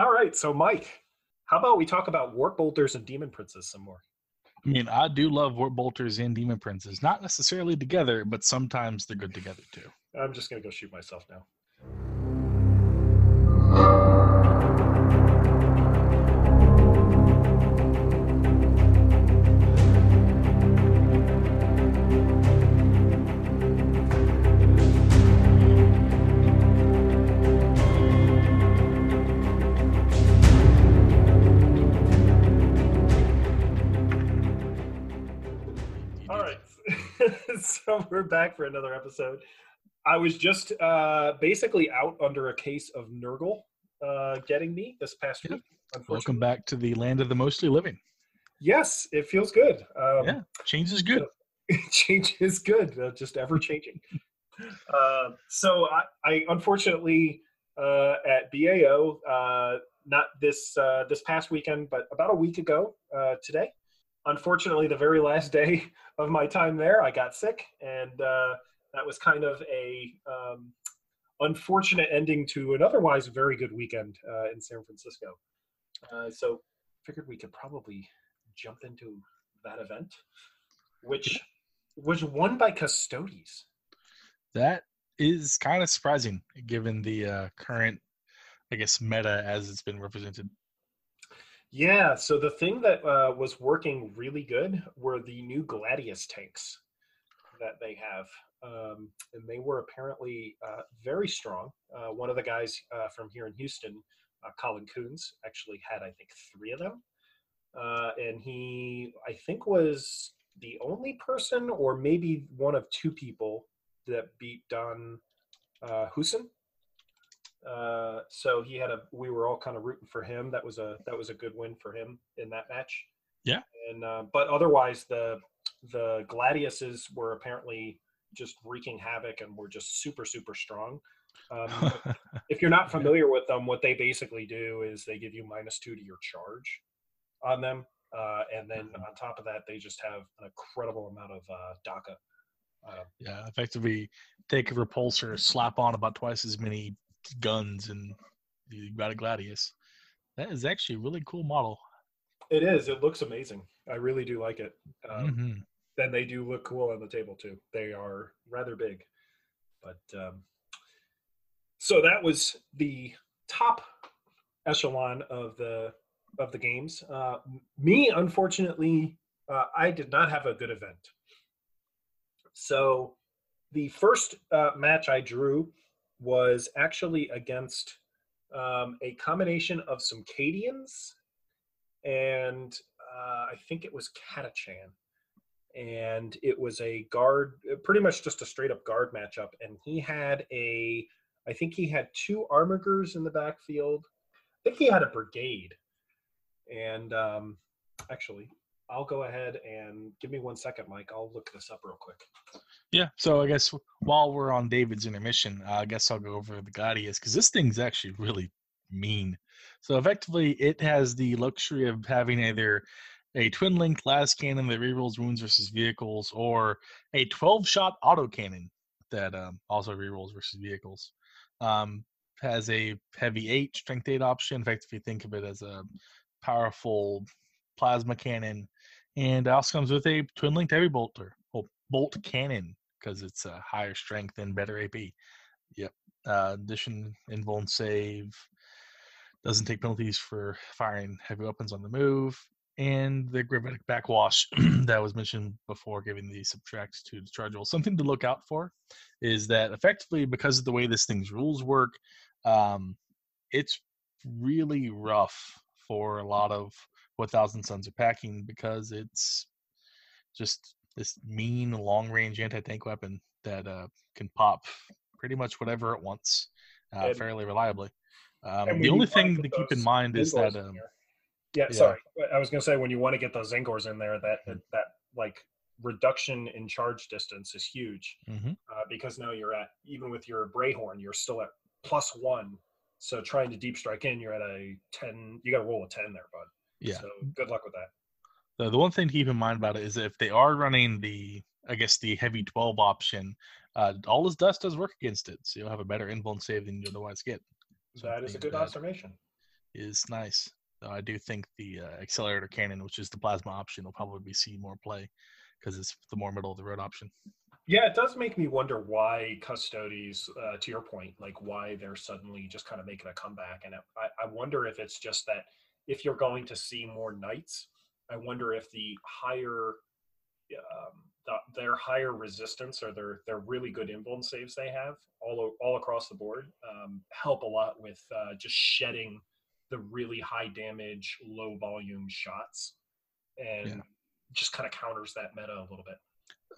All right, so Mike, how about we talk about Warp Bolters and Demon Princes some more? I mean, I do love Warp Bolters and Demon Princes, not necessarily together, but sometimes they're good together too. I'm just gonna go shoot myself now. we're back for another episode. I was just uh, basically out under a case of Nurgle uh, getting me this past Yeah. week. Welcome back to the land of the mostly living. Yes, it feels good. Um, Yeah, change is good. change is good, uh, just ever changing. uh, so I, I unfortunately uh, at BAO, uh, not this uh, this past weekend, but about a week ago uh, today. Unfortunately, the very last day of my time there, I got sick, and uh, that was kind of a um, unfortunate ending to an otherwise very good weekend uh, in San Francisco. Uh, so, figured we could probably jump into that event, which was won by Custodes. That is kind of surprising given the uh, current, I guess, meta as it's been represented. Yeah, so the thing that uh, was working really good were the new Gladius tanks that they have. Um, and they were apparently uh, very strong. Uh, one of the guys uh, from here in Houston, uh, Colin Coons, actually had, I think, three of them. Uh, and he, I think, was the only person, or maybe one of two people, that beat Don uh. Uh, so he had a. We were all kind of rooting for him. That was a that was a good win for him in that match. Yeah. And uh, but otherwise, the the Gladiuses were apparently just wreaking havoc and were just super super strong. Um, if you're not familiar with them, what they basically do is they give you minus two to your charge on them, uh, and then Mhm. on top of that, they just have an incredible amount of uh, dakka. Uh, yeah, effectively take a repulsor, slap on about twice as many guns, and you got a Gladius. That is actually a really cool model. it is. It looks amazing. I really do like it. Um, Mhm. then they do look cool on the table too. They are rather big, but um, so that was the top echelon of the of the games. Uh, me, unfortunately, uh, I did not have a good event. So the first uh, match I drew was actually against um, a combination of some Cadians and uh, I think it was Catachan and it was a guard, pretty much just a straight up guard matchup. And he had a, I think he had two armigers in the backfield. I think he had a brigade. And um, actually, I'll go ahead and give me one second, Mike. I'll look this up real quick. Yeah, so I guess while we're on David's intermission, uh, I guess I'll go over the Gladius because this thing's actually really mean. So effectively, it has the luxury of having either a twin link las cannon that rerolls wounds versus vehicles, or a 12 shot auto cannon that um, also rerolls versus vehicles. Um, has a heavy eight strength eight option. In fact, if you think of it as a powerful plasma cannon, and it also comes with a twin linked heavy bolter, oh, bolt cannon because it's a higher strength and better AP. Yep. Uh, addition, invuln save, doesn't take penalties for firing heavy weapons on the move, and the gravitic backwash that was mentioned before, giving the subtract to the charge roll. Something to look out for is that effectively, because of the way this thing's rules work, um, it's really rough for a lot of what Thousand Sons are packing because it's just this mean long range anti tank weapon that uh, can pop pretty much whatever it wants uh, And- fairly reliably. Um, the only thing to keep in mind is that um, yeah, yeah. sorry. I was going to say when you want to get those Tzaangors in there, that Mhm. that like reduction in charge distance is huge mhm. uh, because now you're at even with your Brayhorn, you're still at plus one. So trying to deep strike in, you're at a ten. You got to roll a ten there, bud. yeah. So good luck with that. The, the one thing to keep in mind about it is if they are running the, I guess the heavy twelve option, uh, all is dust does work against it, so you'll have a better invuln save than you otherwise get. So that is a good observation. is nice. Though I do think the uh, accelerator cannon, which is the plasma option, will probably be see more play because it's the more middle of the road option. Yeah, it does make me wonder why Custodes, uh, to your point, like why they're suddenly just kind of making a comeback. And I, I wonder if it's just that if you're going to see more knights, I wonder if the higher, um, the, their higher resistance or their their really good invuln saves they have all all across the board um, help a lot with uh, just shedding the really high damage, low volume shots, and yeah. just kind of counters that meta a little bit.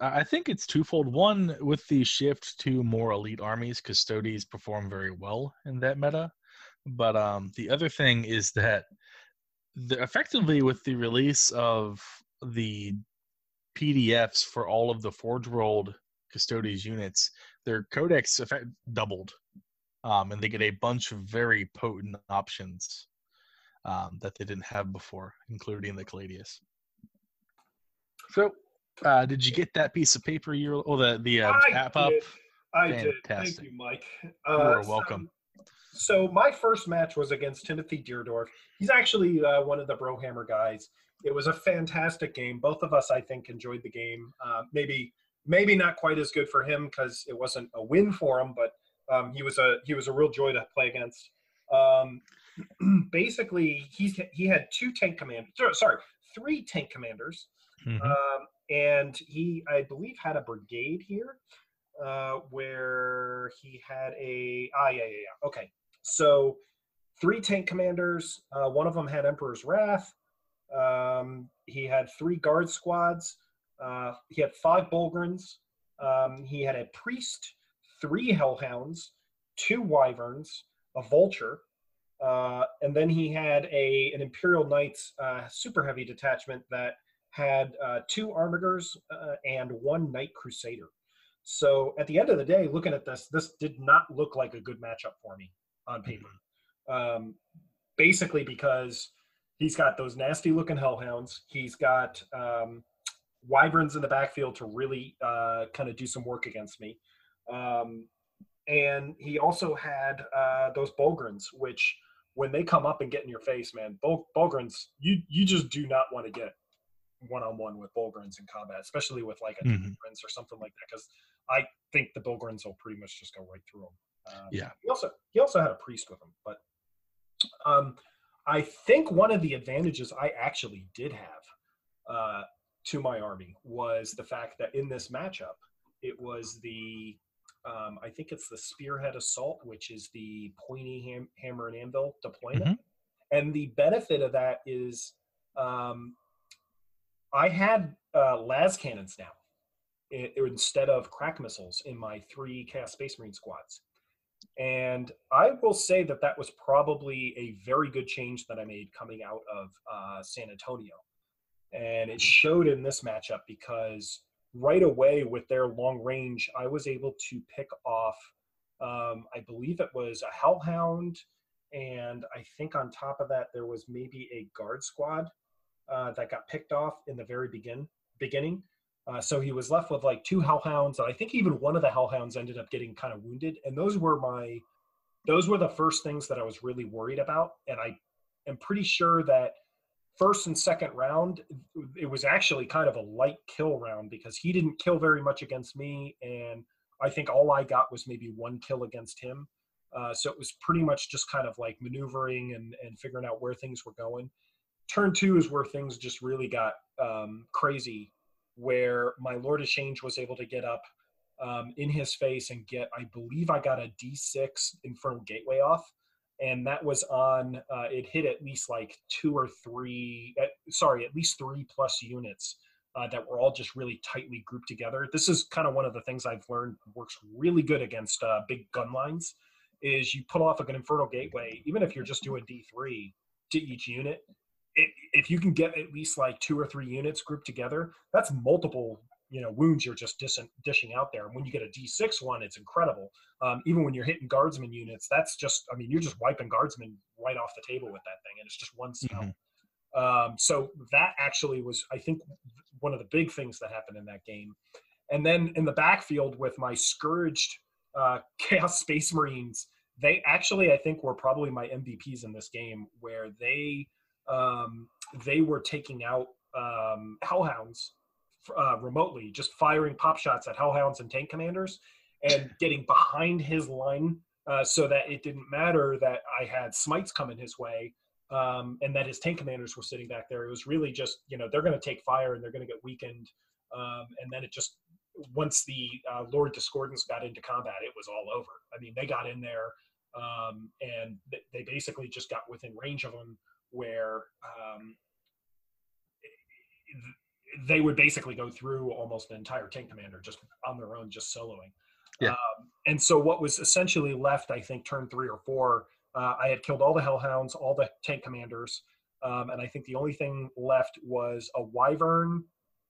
I think it's twofold. One, with the shift to more elite armies, Custodes perform very well in that meta. But um, the other thing is that the, effectively with the release of the PDFs for all of the Forge World Custodes units, their codex effect doubled, um, and they get a bunch of very potent options um, that they didn't have before, including the Caladius. So uh, did you get that piece of paper? You or oh, the the uh, app up? I Fantastic. did. Thank you, Mike. Uh, you are welcome. So, so, my first match was against Timothy Deerdorf. He's actually uh, one of the Brohammer guys. It was a fantastic game. Both of us, I think, enjoyed the game. Uh, maybe maybe not quite as good for him because it wasn't a win for him, but um, he was a he was a real joy to play against. Um, basically, he's he had two tank commanders. Sorry, three tank commanders. Mm-hmm. Um, and he, I believe, had a brigade here uh, where he had a ah yeah yeah yeah okay. So three tank commanders. Uh, one of them had Emperor's Wrath. Um, he had three guard squads. Uh, he had five Bullgryns. Um, he had a priest, three hellhounds, two wyverns, a vulture, uh, and then he had a an Imperial Knights uh, super heavy detachment that had uh, two Armigers uh, and one Knight Crusader. So at the end of the day, looking at this, this did not look like a good matchup for me on paper. Um, basically, because he's got those nasty looking hellhounds. He's got um, wyverns in the backfield to really uh, kind of do some work against me. Um, and he also had uh, those Bullgryns, which when they come up and get in your face, man, Bul- Bullgryns, you you just do not want to get one on one with Bullgryns in combat, especially with like a mm-hmm. or something like that, because I think the Bullgryns will pretty much just go right through him. Um, yeah. He also he also had a priest with him, but um, I think one of the advantages I actually did have uh, to my army was the fact that in this matchup, it was the um, I think it's the Spearhead Assault, which is the pointy ham- hammer and anvil deployment. Mm-hmm. And the benefit of that is um, I had uh, las cannons now it, instead of crack missiles in my three Chaos Space Marine squads. And I will say that that was probably a very good change that I made coming out of uh, San Antonio. And it showed in this matchup because right away with their long range, I was able to pick off, um, I believe it was a Hellhound. And I think on top of that, there was maybe a guard squad uh, that got picked off in the very begin beginning. Uh, so he was left with like two hellhounds. And I think even one of the hellhounds ended up getting kind of wounded, and those were my those were the first things that I was really worried about. And I am pretty sure that first and second round, it was actually kind of a light kill round because he didn't kill very much against me, and I think all I got was maybe one kill against him. Uh, so it was pretty much just kind of like maneuvering and, and figuring out where things were going turn two is where things just really got um, crazy, where my Lord of Change was able to get up um, in his face and get, I believe I got a D6 Infernal Gateway off. And that was on, uh, it hit at least like two or three, sorry, at least three plus units uh, that were all just really tightly grouped together. This is kind of one of the things I've learned works really good against uh, big gun lines is you put off an Infernal Gateway, even if you're just doing D3 to each unit, it, if you can get at least like two or three units grouped together, that's multiple you know wounds you're just dis- dishing out there. And when you get a D6 one, it's incredible. Um, even when you're hitting guardsman units, that's just I mean you're just wiping guardsmen right off the table with that thing, and it's just one. Mm-hmm. Um, so that actually was I think one of the big things that happened in that game. And then in the backfield with my scourged uh, Chaos Space Marines they actually I think were probably my MVPs in this game, where they um, they were taking out um, hellhounds uh, remotely, just firing pop shots at hellhounds and tank commanders, and getting behind his line uh, so that it didn't matter that I had smites coming his way. Um, and that his tank commanders were sitting back there. It was really just, you know, they're going to take fire and they're going to get weakened. Um, and then it just, once the uh, Lord Discordants got into combat, it was all over. I mean, they got in there um, and they basically just got within range of them where um, they would basically go through almost an entire tank commander just on their own, just soloing. Yeah. Um, and so what was essentially left, I think, turn three or four, uh, I had killed all the hellhounds, all the tank commanders, um, and I think the only thing left was a wyvern,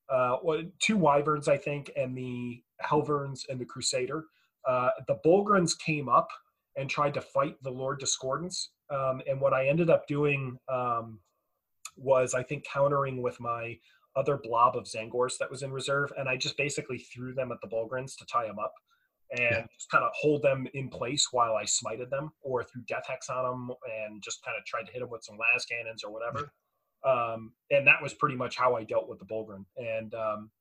uh, two wyverns, I think, and the helverins and the crusader. Uh, the Bullgryns came up and tried to fight the Lord Discordants, um, and what I ended up doing um, was, I think, countering with my other blob of Tzaangors that was in reserve, and I just basically threw them at the Bullgryns to tie them up and yeah. just kind of hold them in place while I smited them or threw death hex on them and just kind of tried to hit them with some las cannons or whatever. Um, and that was pretty much how I dealt with the Bullgryn. And um,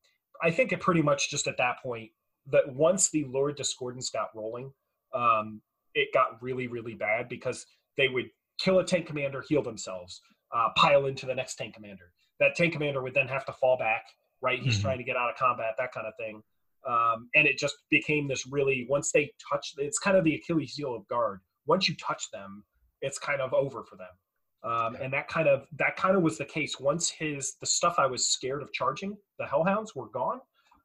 I think it pretty much just at that point that once the Lord Discordants got rolling, um, it got really, really bad because they would kill a tank commander, heal themselves, uh, pile into the next tank commander. That tank commander would then have to fall back, right? He's mm-hmm. trying to get out of combat, that kind of thing. Um, and it just became this really once they touch it's kind of the achilles heel of guard once you touch them it's kind of over for them um, yeah. and that kind of that kind of was the case once his the stuff i was scared of charging the hellhounds were gone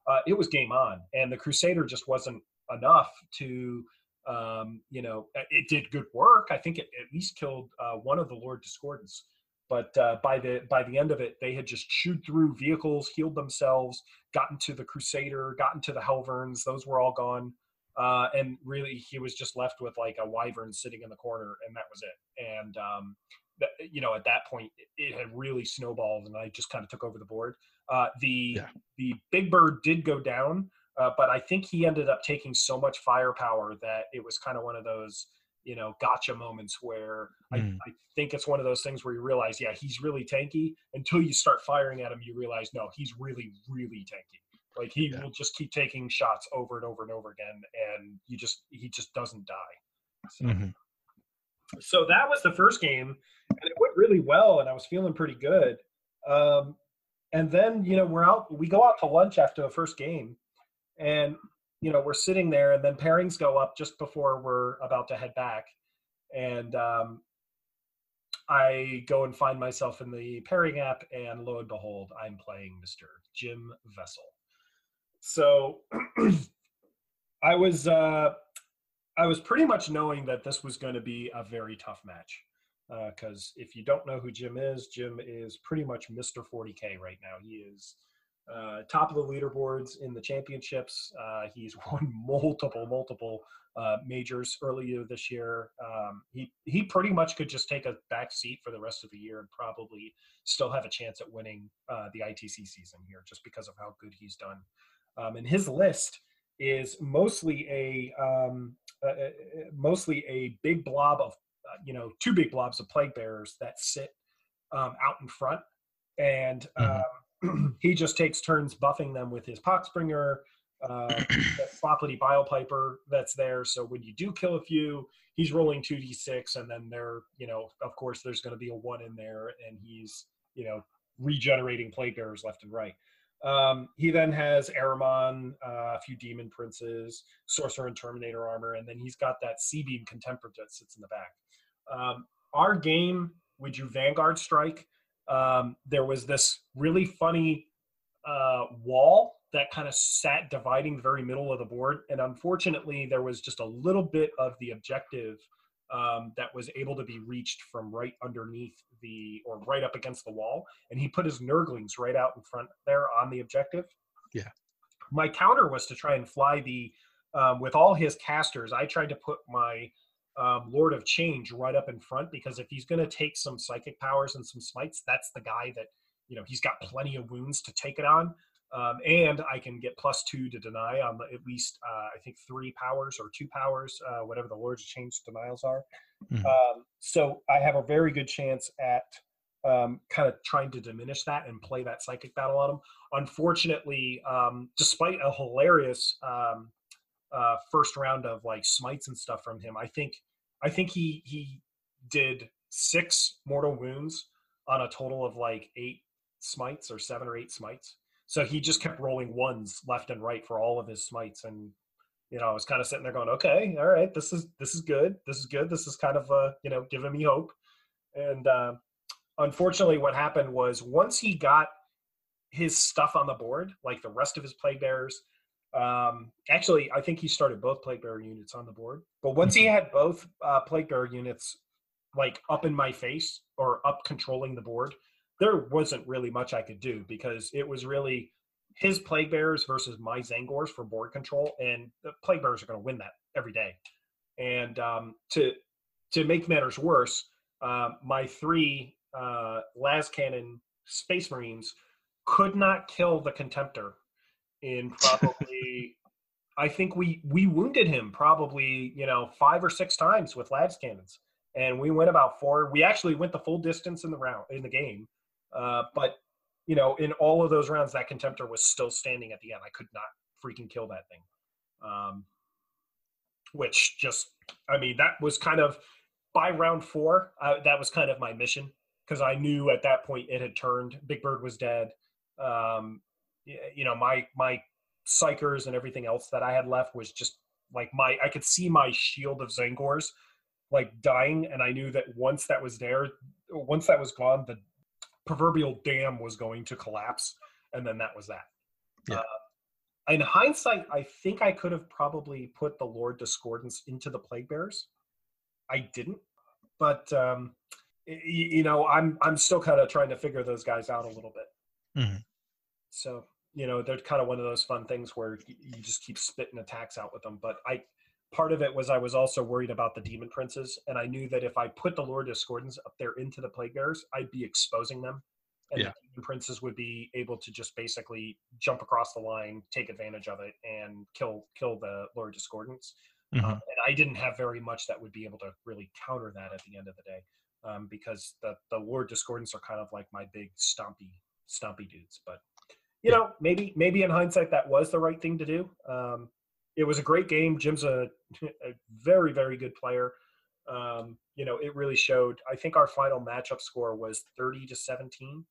uh, it was game on and the crusader just wasn't enough to um, you know it did good work i think it at least killed uh, one of the lord discordants but uh, by the by the end of it, they had just chewed through vehicles, healed themselves, gotten to the Crusader, gotten to the Helverins. Those were all gone, uh, and really he was just left with like a Wyvern sitting in the corner, and that was it. And um, that, you know, at that point, it had really snowballed, and I just kind of took over the board. Uh, the yeah. the Big Bird did go down, uh, but I think he ended up taking so much firepower that it was kind of one of those you know gotcha moments where mm. I, I, think it's one of those things where you realize yeah he's really tanky until you start firing at him you realize no he's really really tanky like he yeah. will just keep taking shots over and over and over again and you just he just doesn't die so, mm-hmm. so that was the first game and it went really well and i was feeling pretty good um, and then you know we're out we go out to lunch after the first game and you know, we're sitting there and then pairings go up just before we're about to head back. And um, I go and find myself in the pairing app, and lo and behold, I'm playing Mr. Jim Vesal. So I was uh, I was pretty much knowing that this was going to be a very tough match. Because uh, if you don't know who Jim is, Jim is pretty much Mr. 40K right now. He is uh, top of the leaderboards in the championships. Uh, he's won multiple, multiple uh, majors earlier this year. Um, he he pretty much could just take a back seat for the rest of the year and probably still have a chance at winning uh, the ITC season here, just because of how good he's done. Um, and his list is mostly a um, mostly a big blob of uh, you know two big blobs of plague bearers that sit um, out in front and. Mm-hmm um, he just takes turns buffing them with his Poxbringer, uh, the Sloppity Bilepiper that's there. So when you do kill a few, he's rolling 2d6, and then there, you know, of course, there's going to be a one in there, and he's, you know, regenerating plague bearers left and right. Um, he then has Ahriman, uh, a few Demon Princes, Sorcerer and Terminator armor, and then he's got that C Beam Contemptor that sits in the back. Um, our game, would you Vanguard Strike um, there was this really funny uh, wall that kind of sat dividing the very middle of the board. And unfortunately, there was just a little bit of the objective um, that was able to be reached from right underneath the or right up against the wall. And he put his Nurglings right out in front there on the objective. Yeah. My counter was to try and fly the, um, with all his casters, I tried to put my um, Lord of Change right up in front because if he's going to take some psychic powers and some smites, that's the guy that you know he's got plenty of wounds to take it on. Um, and I can get plus two to deny on at least uh, I think three powers or two powers, uh, whatever the Lords of Change denials are. Mhm. Um, so I have a very good chance at um, kind of trying to diminish that and play that psychic battle on him. Unfortunately, um, despite a hilarious um, uh, first round of like smites and stuff from him, I think I think he he did six mortal wounds on a total of like eight smites or seven or eight smites. So he just kept rolling ones left and right for all of his smites, and you know I was kind of sitting there going, okay, all right, this is this is good, this is good, this is kind of uh, you know giving me hope. And uh, unfortunately, what happened was once he got his stuff on the board, like the rest of his plague bearers. Um, actually, I think he started both plague bearer units on the board. But once he had both uh, plague bearer units like up in my face or up controlling the board, there wasn't really much I could do because it was really his plague bearers versus my Tzaangors for board control, and the plague bearers are going to win that every day. And um, to to make matters worse, uh, my three uh, las cannon space marines could not kill the contemptor in probably I think we we wounded him probably you know five or six times with las cannons, and we went about four. We actually went the full distance in the round in the game, uh, but you know in all of those rounds that contemptor was still standing at the end. I could not freaking kill that thing, um, which just I mean that was kind of by round four uh, that was kind of my mission because I knew at that point it had turned. Big Bird was dead. Um, you know my my psychers and everything else that I had left was just like my I could see my shield of Tzaangors like dying, and I knew that once that was there, once that was gone, the proverbial dam was going to collapse, and then that was that. Yeah. Uh, in hindsight, I think I could have probably put the Lord Discordants into the Plague Bears. I didn't, but um, y- you know, I'm I'm still kind of trying to figure those guys out a little bit. Mhm. So you know, they're kind of one of those fun things where you just keep spitting attacks out with them. But I, part of it was I was also worried about the demon princes, and I knew that if I put the Lord Discordants up there into the plague bearers, I'd be exposing them, and Yeah. the demon princes would be able to just basically jump across the line, take advantage of it, and kill kill the Lord Discordants. Mhm. Um, and I didn't have very much that would be able to really counter that at the end of the day, um, because the the Lord Discordants are kind of like my big stompy stompy dudes. But you know, maybe maybe in hindsight that was the right thing to do. Um, it was a great game. Jim's a, a very very good player. Um, you know, it really showed. I think our final matchup score was thirty to seventeen.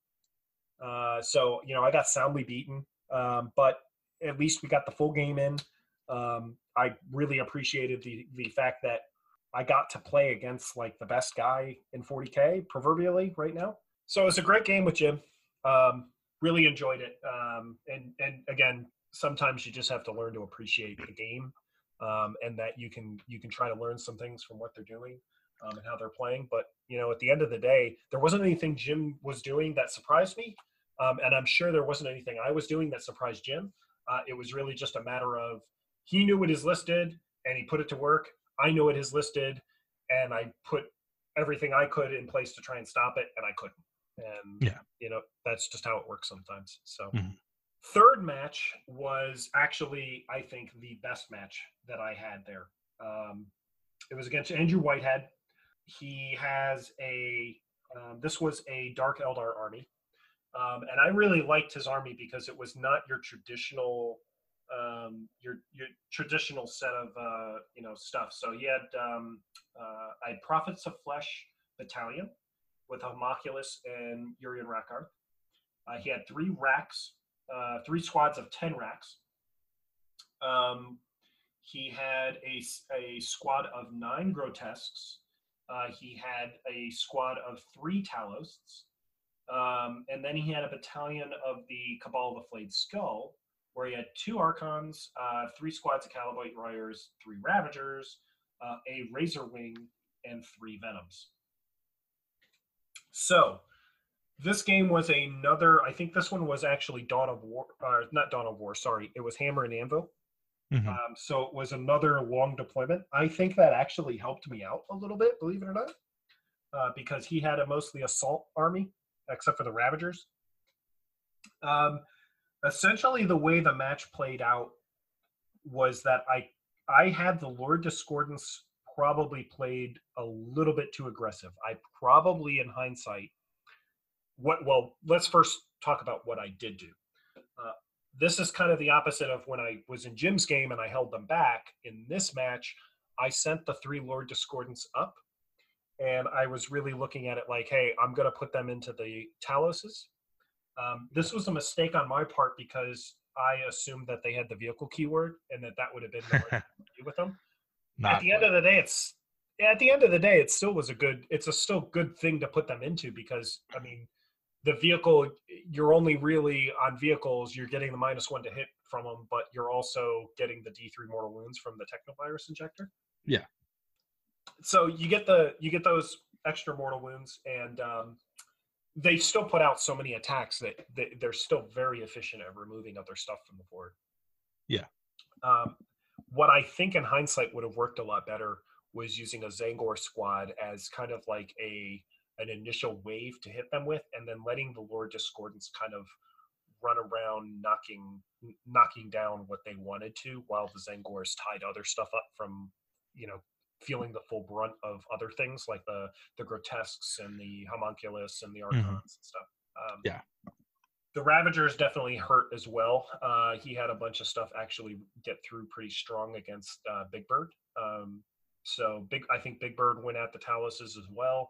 Uh, so you know, I got soundly beaten, um, but at least we got the full game in. Um, I really appreciated the the fact that I got to play against like the best guy in 40k, proverbially, right now. So it was a great game with Jim. Um, really enjoyed it. Um, and and again, sometimes you just have to learn to appreciate the game, um, and that you can you can try to learn some things from what they're doing um, and how they're playing. But you know, at the end of the day, there wasn't anything Jim was doing that surprised me, um, and I'm sure there wasn't anything I was doing that surprised Jim. Uh, it was really just a matter of he knew what his list did and he put it to work. I knew what his list did, and I put everything I could in place to try and stop it, and I couldn't. And Yeah. you know that's just how it works sometimes. So. Mhm. Third match was actually, I think, the best match that I had there. Um, it was against Andrew Whitehead. He has a, um, this was a Dark Eldar army. Um, and I really liked his army because it was not your traditional, um, your your traditional set of uh, you know stuff. So he had um, uh, I had Prophets of Flesh battalion with Homunculus and Urien Rakarth. Uh, he had three Wracks, uh, three squads of ten Wracks. Um, he had a, a squad of nine grotesques. Uh, he had a squad of three talosts. Um, and then he had a battalion of the Kabal of the Flayed Skull, where he had two Archons, uh, three squads of Calibite Riders, three Ravagers, uh, a Razor Wing, and three Venoms. So, this game was another. I think this one was actually Dawn of War, uh, not Dawn of War. Sorry, it was Hammer and Anvil. Mhm. Um, so it was another long deployment. I think that actually helped me out a little bit, believe it or not, uh, because he had a mostly assault army, except for the Ravagers. Um, essentially the way the match played out was that I I had the Lord Discordants probably played a little bit too aggressive. I probably, in hindsight, what well, let's first talk about what I did do. Uh, this is kind of the opposite of when I was in Jim's game and I held them back. In this match, I sent the three Lord Discordants up, and I was really looking at it like, hey, I'm going to put them into the Taloses. Um, this was a mistake on my part because I assumed that they had the vehicle keyword and that that would have been the right to do with them. Not at the end of the day, it's at the end of the day, it still was a good. It's a still good thing to put them into because I mean, the vehicle you're only really on vehicles you're getting the minus one to hit from them, but you're also getting the D three mortal wounds from the technovirus injector. Yeah. So you get the you get those extra mortal wounds, and um, they still put out so many attacks that they, they're still very efficient at removing other stuff from the board. Yeah. Um, what I think in hindsight would have worked a lot better was using a Tzaangor squad as kind of like a an initial wave to hit them with, and then letting the Lord Discordants kind of run around knocking knocking down what they wanted to, while the Tzaangors tied other stuff up from you know feeling the full brunt of other things like the the grotesques and the homunculus and the archons Mhm. and stuff. Um, Yeah. The Ravagers definitely hurt as well. Uh, he had a bunch of stuff actually get through pretty strong against uh, Big Bird. Um, so big, I think Big Bird went at the Taloses as well.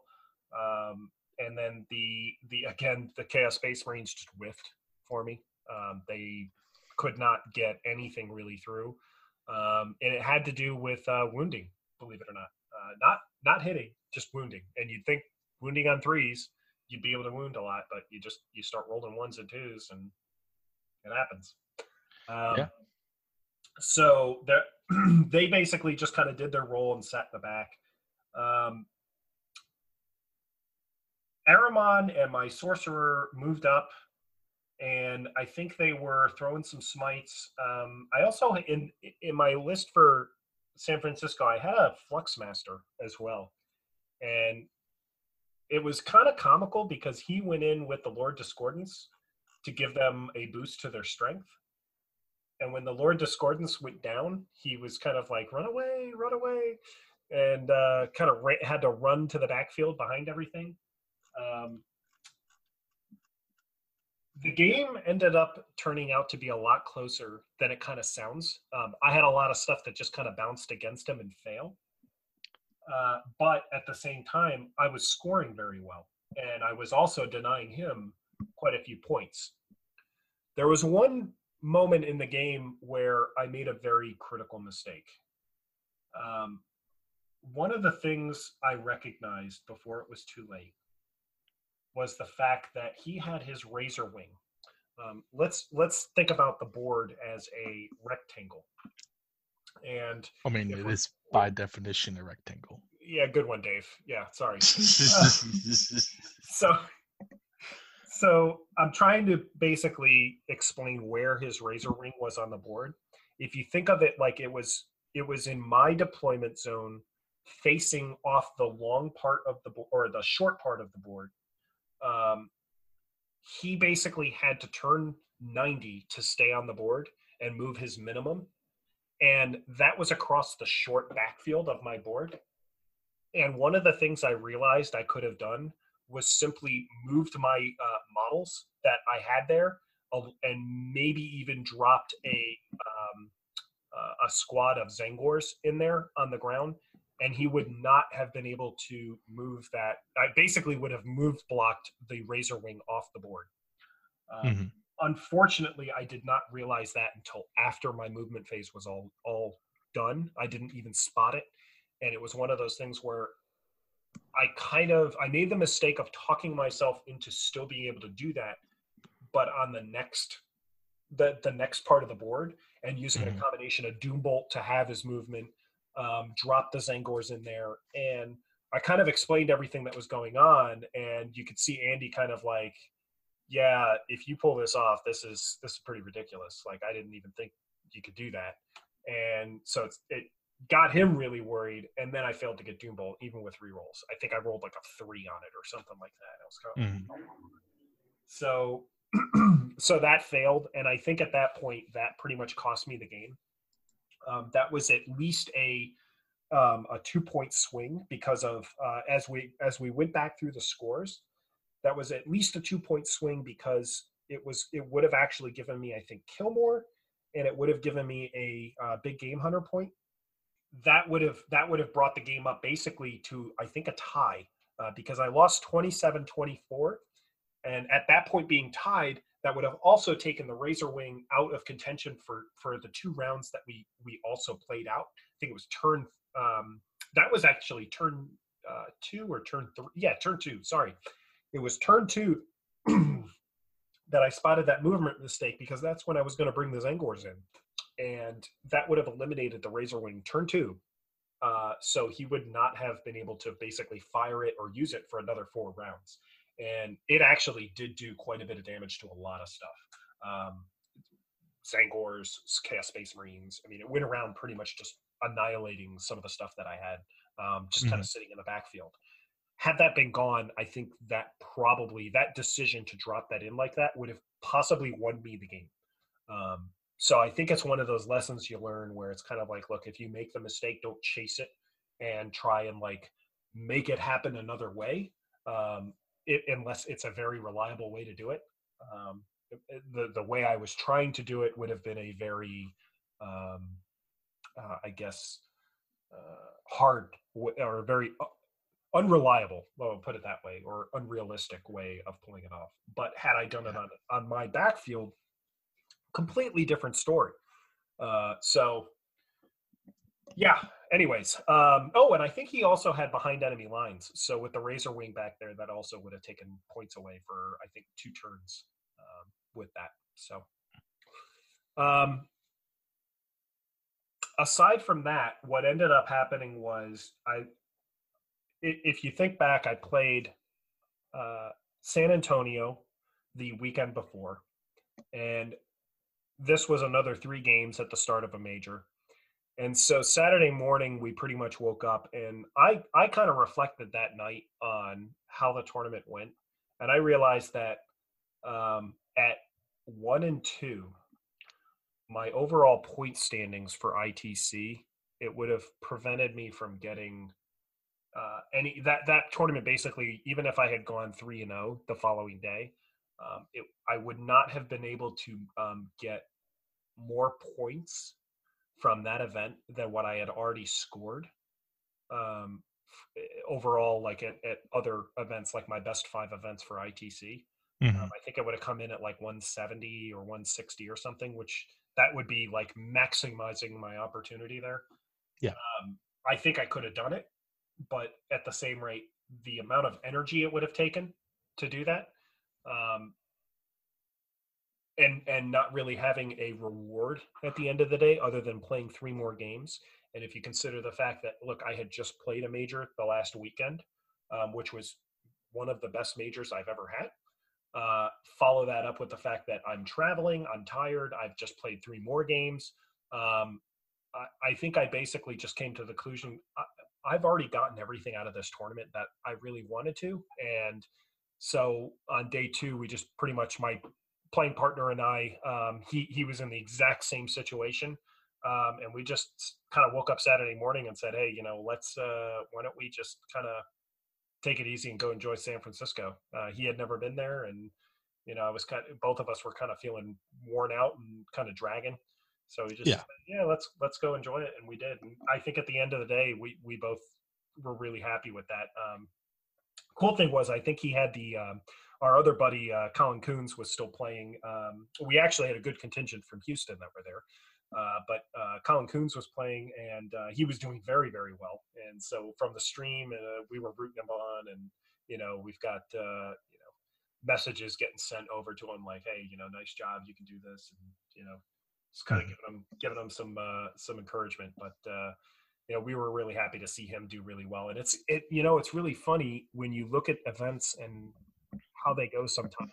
Um, and then the the again the Chaos Space Marines just whiffed for me. Um, they could not get anything really through, um, and it had to do with uh, wounding. Believe it or not, uh, not not hitting, just wounding. And you'd think wounding on threes, you'd be able to wound a lot, but you just you start rolling ones and twos, and it happens. Um, Yeah. So they they basically just kind of did their role and sat in the back. Um, Ahriman and my sorcerer moved up, and I think they were throwing some smites. Um, I also in in my list for San Francisco, I had a flux master as well, and it was kind of comical because he went in with the Lord Discordants to give them a boost to their strength. And when the Lord Discordants went down, he was kind of like, run away, run away, and uh, kind of ra- had to run to the backfield behind everything. Um, the game ended up turning out to be a lot closer than it kind of sounds. Um, I had a lot of stuff that just kind of bounced against him and fail. Uh, but at the same time, I was scoring very well, and I was also denying him quite a few points. There was one moment in the game where I made a very critical mistake. Um, one of the things I recognized before it was too late was the fact that he had his razor wing. Um, let's let's think about the board as a rectangle, and I mean, it is by definition a rectangle. yeah, good one, Dave. Yeah, sorry. so so i'm trying to basically explain where his razor wing was on the board if you think of it like it was it was in my deployment zone facing off the long part of the board or the short part of the board um, he basically had to turn 90 to stay on the board and move his minimum and that was across the short backfield of my board and one of the things i realized i could have done was simply moved my uh, models that I had there, uh, and maybe even dropped a um, uh, a squad of Tzaangors in there on the ground, and he would not have been able to move that. I basically would have moved blocked the Razor Wing off the board. Um, Mhm. Unfortunately, I did not realize that until after my movement phase was all all done. I didn't even spot it, and it was one of those things where I kind of I made the mistake of talking myself into still being able to do that, but on the next the the next part of the board and using Mhm. a combination of Doombolt to have his movement, um, drop the Tzaangors in there, and I kind of explained everything that was going on, and you could see Andy kind of like, yeah, if you pull this off, this is this is pretty ridiculous. Like I didn't even think you could do that, and so it's, it got him really worried. And then I failed to get Doombolt even with rerolls. I think I rolled like a three on it or something like that. I was kind of, Mhm. so so that failed, and I think at that point that pretty much cost me the game. Um, that was at least a um, a two point swing because of uh, as we as we went back through the scores, that was at least a two point swing because it was it would have actually given me I think Kill More, and it would have given me a uh, big game hunter point. That would have that would have brought the game up basically to I think a tie uh, because I lost 27-24, and at that point being tied, that would have also taken the Razor Wing out of contention for for the two rounds that we we also played out. I think it was turn um, that was actually turn uh, two or turn three. Yeah, turn two. Sorry, it was turn two that I spotted that movement mistake because that's when I was going to bring the Tzaangors in, and that would have eliminated the Razor Wing turn two. Uh, so he would not have been able to basically fire it or use it for another four rounds. And it actually did do quite a bit of damage to a lot of stuff. Um, Tzaangors, Chaos Space Marines. I mean, it went around pretty much just annihilating some of the stuff that I had, um, just mm-hmm. kind of sitting in the backfield. Had that been gone, I think that probably that decision to drop that in like that would have possibly won me the game. Um, so I think it's one of those lessons you learn where it's kind of like, look, if you make the mistake, don't chase it and try and like make it happen another way, um, it, unless it's a very reliable way to do it. Um, the the way I was trying to do it would have been a very, um, uh, I guess, uh, hard or very uh, unreliable. Well, I'll put it that way, or unrealistic way of pulling it off. But had I done it on on my backfield, completely different story. Uh, so yeah. Anyways, um, oh, and I think he also had behind enemy lines. So with the razor wing back there, that also would have taken points away for I think two turns um, with that. So, um, aside from that, what ended up happening was I, if you think back, I played uh, San Antonio the weekend before, and this was another three games at the start of a major. And so Saturday morning, we pretty much woke up, and I I kind of reflected that night on how the tournament went, and I realized that um, at one and two, my overall point standings for ITC, it would have prevented me from getting uh, any that that tournament. Basically, even if I had gone three and zero oh the following day, um, it, I would not have been able to um, get more points from that event than what I had already scored um, overall, like at, at, other events, like my best five events for ITC. Mm-hmm. Um, I think I would have come in at like 170 or 160 or something, which that would be like maximizing my opportunity there. Yeah. Um, I think I could have done it, but at the same rate, the amount of energy it would have taken to do that um, and and not really having a reward at the end of the day other than playing three more games. And if you consider the fact that look i had just played a major the last weekend um, which was one of the best majors i've ever had uh, follow that up with the fact that i'm traveling i'm tired i've just played three more games um, I, I, think i basically just came to the conclusion i've already gotten everything out of this tournament that i really wanted to and so on day two we just pretty much my playing partner and I, um, he he was in the exact same situation, um, and we just kind of woke up Saturday morning and said, "Hey, you know, let's uh, why don't we just kind of take it easy and go enjoy San Francisco?" Uh, he had never been there, and you know, I was kind of both of us were kind of feeling worn out and kind of dragging. So we just yeah. Said, yeah, let's let's go enjoy it, and we did. And I think at the end of the day, we we both were really happy with that. Um, cool thing was, I think he had the um, our other buddy uh, Colin Coons was still playing. Um, we actually had a good contingent from Houston that were there, uh, but uh, Colin Coons was playing and uh, he was doing very very well. And so from the stream, uh, we were rooting him on, and you know we've got uh, you know messages getting sent over to him like, hey, you know, nice job, you can do this, and you know, just kind of giving him giving him some some encouragement, but you know we were really happy to see him do really well and it's it you know it's really funny when you look at events and how they go sometimes.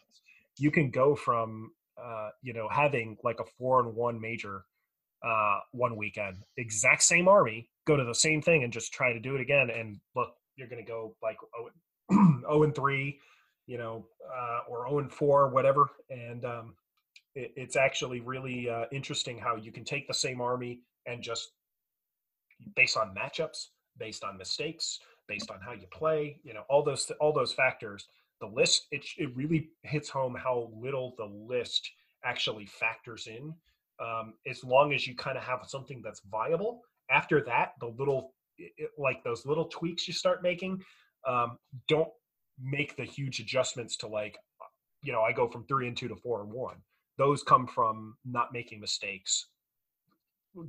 You can go from uh, you know having like a four and one major uh, one weekend, exact same army, go to the same thing and just try to do it again. And look, you're going to go like oh, oh and three, you know, uh, or 0 and 4, whatever. And um, it, it's actually really uh, interesting how you can take the same army and just based on matchups, based on mistakes, based on how you play, you know, all those all those factors. The list it it really hits home how little the list actually factors in. Um, as long as you kind of have something that's viable. After that, the little it, like those little tweaks you start making, um, don't make the huge adjustments to like, you know, I go from three and two to four and one. Those come from not making mistakes,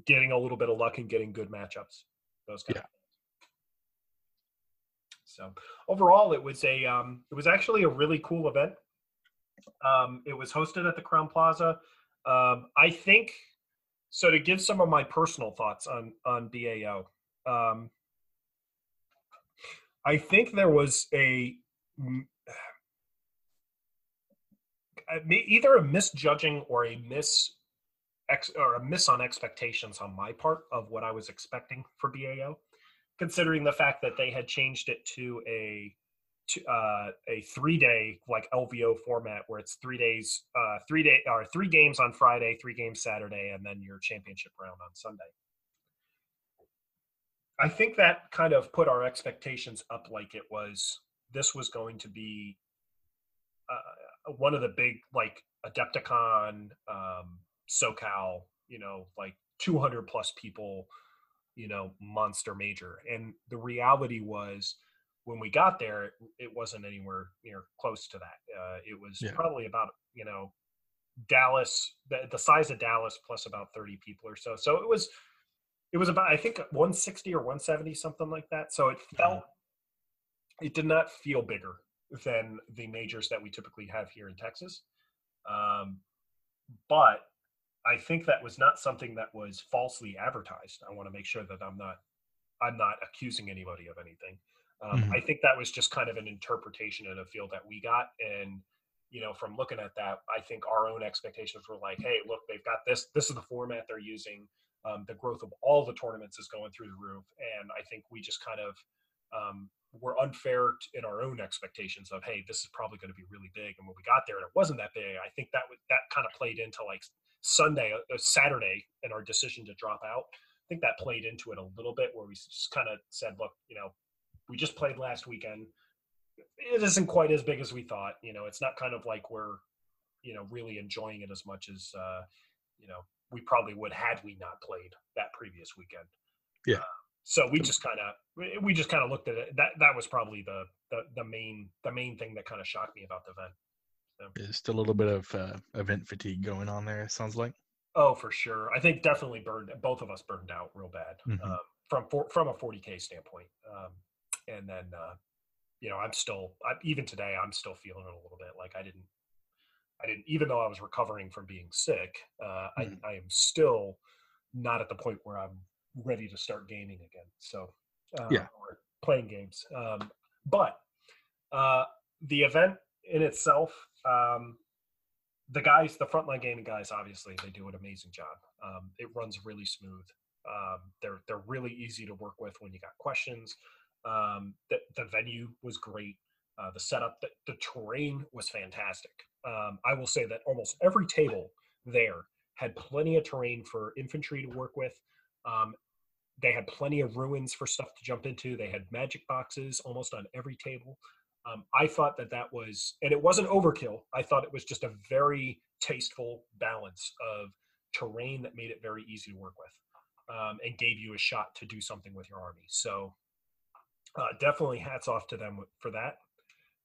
getting a little bit of luck and getting good matchups. Those kind Yeah. of things. So overall, it was a um, it was actually a really cool event. Um, it was hosted at the Crowne Plaza. Um, I think so. To give some of my personal thoughts on on BAO, um, I think there was a m- I mean, either a misjudging or a miss ex, or a miss on expectations on my part of what I was expecting for BAO, considering the fact that they had changed it to a to, uh, a three day like LVO format where it's three days, uh, three day or three games on Friday, three games Saturday, and then your championship round on Sunday. I think that kind of put our expectations up like it was. This was going to be uh, one of the big like Adepticon, um, SoCal, you know, like 200 plus people, you know, monster major. And the reality was when we got there, it, it wasn't anywhere near close to that. Uh, it was Yeah. probably about, you know, Dallas, the, the size of Dallas plus about 30 people or so. So it was, it was about, I think 160 or 170, something like that. So it felt, it did not feel bigger than the majors that we typically have here in Texas. Um, but I think that was not something that was falsely advertised. I want to make sure that I'm not I'm not accusing anybody of anything. Um, Mhm. I think that was just kind of an interpretation of a field that we got, and you know, from looking at that, I think our own expectations were like, hey, look, they've got this. This is the format they're using. Um, the growth of all the tournaments is going through the roof, and I think we just kind of um, were unfair t- in our own expectations of, hey, this is probably going to be really big. And when we got there and it wasn't that big, I think that would that kind of played into like Sunday, uh, Saturday, and our decision to drop out. I think that played into it a little bit, where we just kind of said, look, you know, we just played last weekend. It isn't quite as big as we thought. You know, it's not kind of like we're, you know, really enjoying it as much as, uh, you know, we probably would had we not played that previous weekend. Yeah. Uh, so we just kind of we just kind of looked at it. That that was probably the the the main the main thing that kind of shocked me about the event. There's still a little bit of uh, event fatigue going on there. It sounds like. Oh, for sure. I think definitely burned. Both of us burned out real bad Mhm. um, from for, from a 40k standpoint. Um, and then, uh, you know, I'm still I, even today. I'm still feeling it a little bit. Like I didn't, I didn't. Even though I was recovering from being sick, uh, Mhm. I I am still not at the point where I'm ready to start gaming again. So, uh, Yeah. or playing games. Um, but uh, the event in itself. Um, the guys, the frontline gaming guys, obviously they do an amazing job. Um, it runs really smooth. Um, they're they're really easy to work with when you got questions. Um, the, the venue was great. Uh, the setup, the, the terrain was fantastic. Um, I will say that almost every table there had plenty of terrain for infantry to work with. Um, they had plenty of ruins for stuff to jump into. They had magic boxes almost on every table. Um, I thought that that was, and it wasn't overkill. I thought it was just a very tasteful balance of terrain that made it very easy to work with um, and gave you a shot to do something with your army. So uh, definitely hats off to them for that.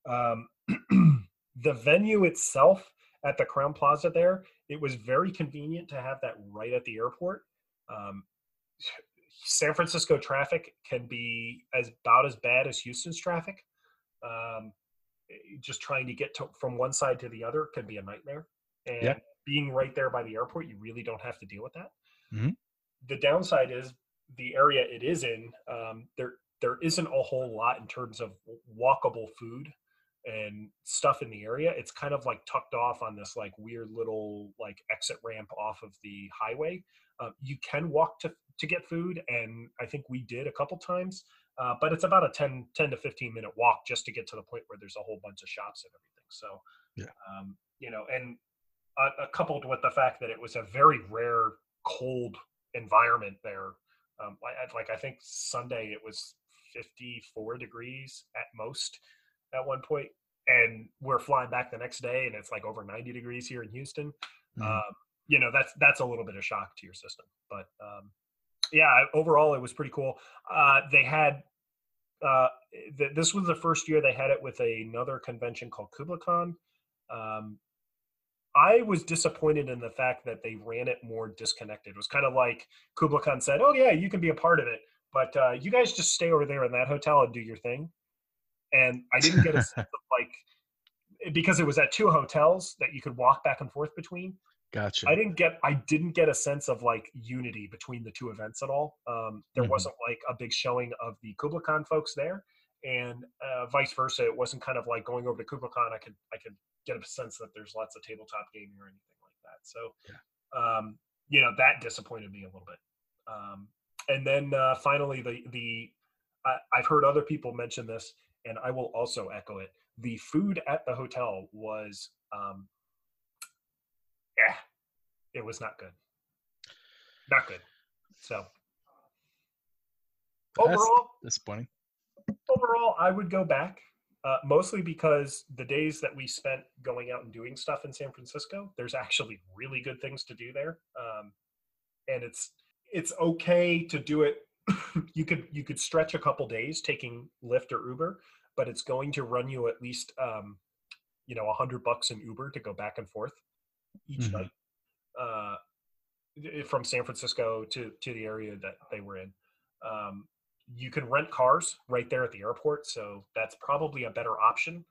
Um, the venue itself at the Crowne Plaza there, it was very convenient to have that right at the airport. San Francisco traffic can be as about as bad as Houston's traffic. Um, just trying to get to, from one side to the other can be a nightmare. And Yeah. being right there by the airport, you really don't have to deal with that. Mhm. The downside is the area it is in. Um, there there isn't a whole lot in terms of walkable food and stuff in the area. It's kind of like tucked off on this like weird little like exit ramp off of the highway. Uh, you can walk to to get food, and I think we did a couple times. uh, but it's about a 10, 10 to 15 minute walk just to get to the point where there's a whole bunch of shops and everything. So, Yeah. um, you know, and uh, coupled with the fact that it was a very rare cold environment there. Um, like, I- like I think Sunday it was 54 degrees at most at one point, and we're flying back the next day and it's like over 90 degrees here in Houston. Mhm. Um, you know, that's that's a little bit of shock to your system, but um, yeah, overall it was pretty cool. Uh, they had uh, th- this was the first year they had it with another convention called KublaCon. Um, I was disappointed in the fact that they ran it more disconnected. It was kind of like KublaCon said, "Oh yeah, you can be a part of it, but uh, you guys just stay over there in that hotel and do your thing." And I didn't get a sense of like because it was at two hotels that you could walk back and forth between. Gotcha. I didn't get I didn't get a sense of like unity between the two events at all. Um, there Mhm. wasn't like a big showing of the KublaCon folks there, and uh, vice versa. It wasn't kind of like going over to KublaCon. I could I could get a sense that there's lots of tabletop gaming or anything like that. So, um, you know, that disappointed me a little bit. Um, and then uh, finally, the the I, I've heard other people mention this, and I will also echo it. The food at the hotel was, um, yeah, it was not good. Not good. So That's overall, disappointing. overall, I would go back. Uh, mostly because the days that we spent going out and doing stuff in San Francisco, there's actually really good things to do there, um, and it's it's okay to do it. you could you could stretch a couple days taking Lyft or Uber, but it's going to run you at least um, you know a hundred bucks in Uber to go back and forth each Mhm. night uh, from San Francisco to to the area that they were in. Um, you can rent cars right there at the airport, so that's probably a better option.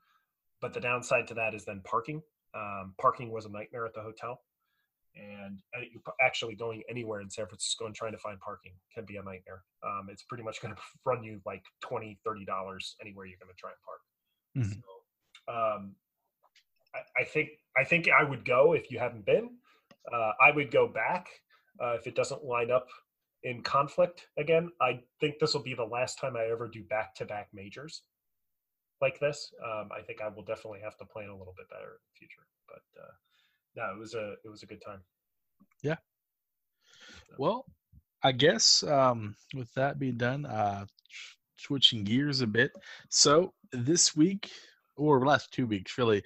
But the downside to that is then parking. Um, parking was a nightmare at the hotel, and uh, actually going anywhere in San Francisco and trying to find parking can be a nightmare. Um, it's pretty much going to run you like 20 30 dollars anywhere you're going to try and park. Mhm. So, um, I, I think I think I would go if you haven't been. Uh, I would go back uh, if it doesn't line up in conflict again. I think this will be the last time I ever do back to back majors like this. Um, I think I will definitely have to plan a little bit better in the future. But uh, no, it was a it was a good time. Yeah. Well, I guess um, with that being done, uh, switching gears a bit. So this week, or last two weeks, really,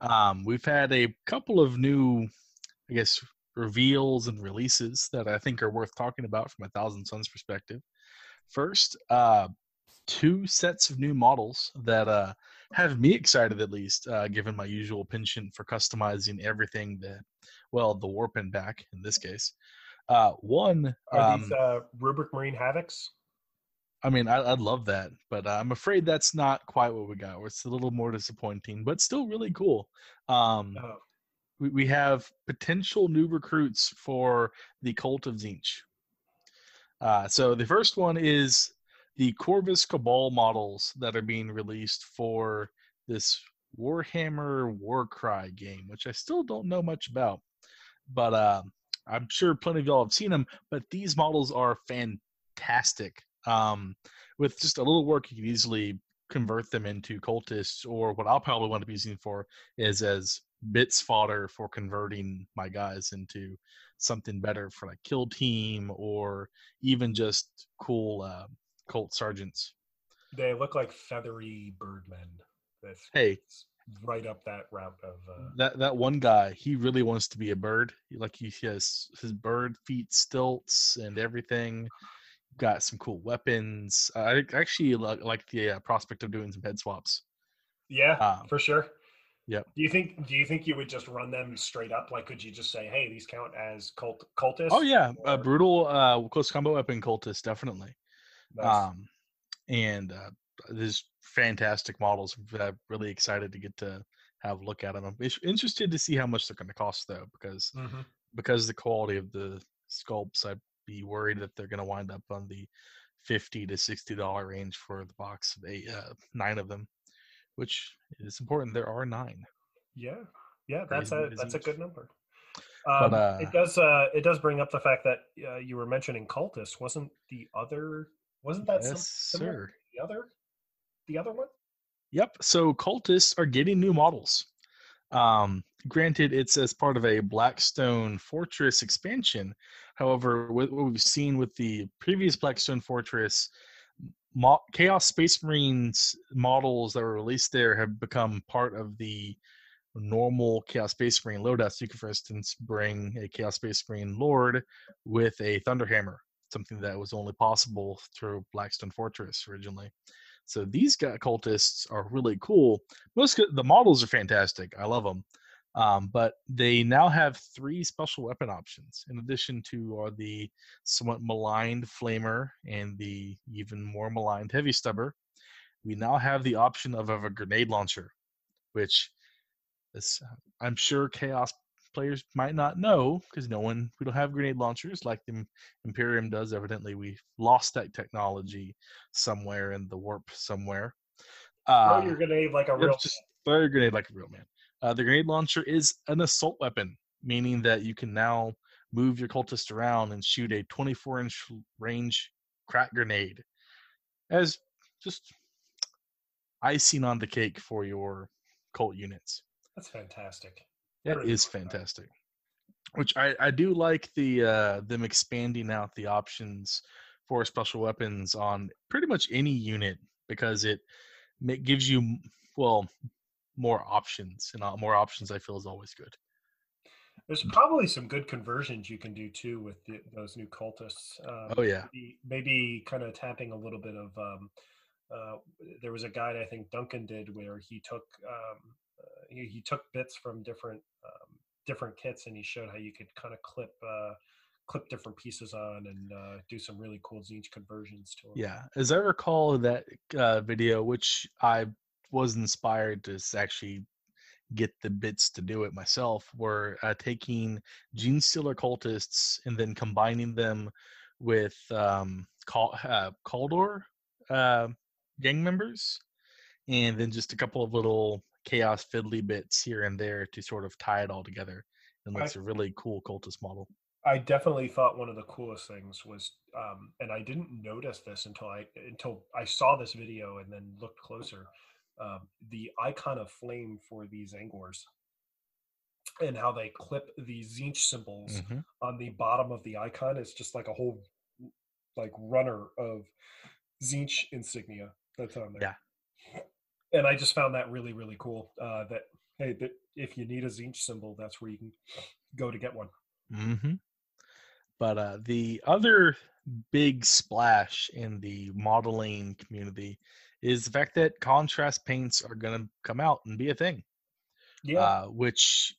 um, we've had a couple of new, I guess, reveals and releases that I think are worth talking about from a Thousand Sons perspective. First, uh, two sets of new models that uh, have me excited, at least, uh, given my usual penchant for customizing everything that, well, the warp and back in this case. Uh, one, Are um, these uh, Rubric Marine Havocs? I mean, I, I'd love that, but uh, I'm afraid that's not quite what we got. It's a little more disappointing, but still really cool. Um, Oh, we, we have potential new recruits for the Cult of Tzeentch. Uh, so the first one is the Corvus Cabal models that are being released for this Warhammer Warcry game, which I still don't know much about, but um, I'm sure plenty of y'all have seen them. But these models are fantastic. Um, with just a little work, you can easily convert them into cultists, or what I'll probably want to be using for is as bits fodder for converting my guys into something better for like kill team or even just cool uh, cult sergeants. they look like feathery birdmen. That's Hey, right up that route of. Uh, that that one guy, he really wants to be a bird. Like he has his bird feet stilts and everything. Got some cool weapons. I actually like, like the uh, prospect of doing some head swaps. yeah, um, for sure. yep. Do you think? Do you think you would just run them straight up? Like, could you just say, "Hey, these count as cult cultists"? Oh yeah, a or- brutal uh, close combo weapon cultist definitely. Nice. um, and uh, there's fantastic models. I'm really excited to get to have a look at them. I'm interested to see how much they're going to cost though, because Mhm. because the quality of the sculpts, I'd be worried that they're going to wind up on the fifty to sixty dollar range for the box of eight, uh, nine of them, which is important. There are nine. Yeah, yeah, that's a that's a good number. But, Um, uh, it does uh, it does bring up the fact that uh, you were mentioning cultists. Wasn't the other? Wasn't that some- yes, sir. the other, the other one. Yep. So cultists are getting new models. Um, granted, it's as part of a Blackstone Fortress expansion. However, what we've seen with the previous Blackstone Fortress, Mo- Chaos Space Marines models that were released there have become part of the normal Chaos Space Marine loadouts. You can, for instance, bring a Chaos Space Marine Lord with a Thunderhammer, something that was only possible through Blackstone Fortress originally. So these cultists are really cool. Most the models are fantastic. I love them. Um, but they now have three special weapon options in addition to are the somewhat maligned flamer and the even more maligned heavy stubber. We now have the option of, of a grenade launcher, which is, I'm sure chaos players might not know because no one we don't have grenade launchers like the Imperium does. Evidently, we lost that technology somewhere in the warp somewhere. Uh, throw your grenade like a real. Just throw your grenade like a real man. Uh, the grenade launcher is an assault weapon, meaning that you can now move your cultist around and shoot a 24 inch range crack grenade as just icing on the cake for your cult units. That's fantastic. That is fantastic. Which I, I do like the uh, them expanding out the options for special weapons on pretty much any unit because it, it gives you well more options and more options I feel is always good. There's probably some good conversions you can do too with the, those new cultists. Um, oh yeah, maybe, maybe, kind of tapping a little bit of. Um, uh, there was a guide I think Duncan did where he took um, uh, he, he, took bits from different um, different kits and he showed how you could kind of clip uh, clip different pieces on and uh, do some really cool Tzeentch conversions to them. Yeah, as I recall that uh, video, which I was inspired to actually get the bits to do it myself, were uh, taking Genestealer cultists and then combining them with um, Cal- uh, Cawdor uh, gang members, and then just a couple of little chaos fiddly bits here and there to sort of tie it all together and makes I, a really cool cultist model. I definitely thought one of the coolest things was, um, and I didn't notice this until I until I saw this video and then looked closer. Um, the icon of flame for these Tzaangors and how they clip the Tzeentch symbols mm-hmm. on the bottom of the icon. It's just like a whole like runner of Tzeentch insignia that's on there. Yeah and I just found that really really cool. Uh, that hey, that if you need a Tzeentch symbol, that's where you can go to get one. Mm-hmm. But uh, the other big splash in the modeling community is the fact that contrast paints are going to come out and be a thing. Yeah. Uh, which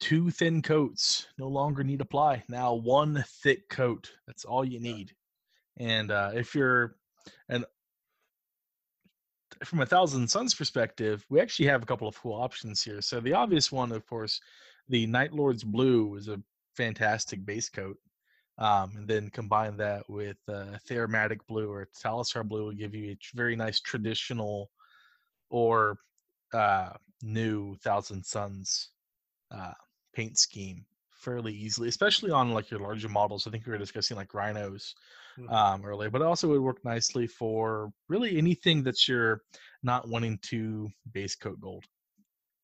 two thin coats no longer need apply. Now one thick coat. That's all you need. And uh, if you're an from a Thousand Sons perspective, we actually have a couple of cool options here. So the obvious one, of course, the Night Lord's Blue is a fantastic base coat. Um, and then combine that with uh, Blue or Talassar Blue will give you a very nice traditional or uh, new Thousand Sons uh, paint scheme fairly easily, especially on like your larger models. I think we were discussing like rhinos mm-hmm. um, earlier, but also would work nicely for really anything that you're not wanting to base coat gold,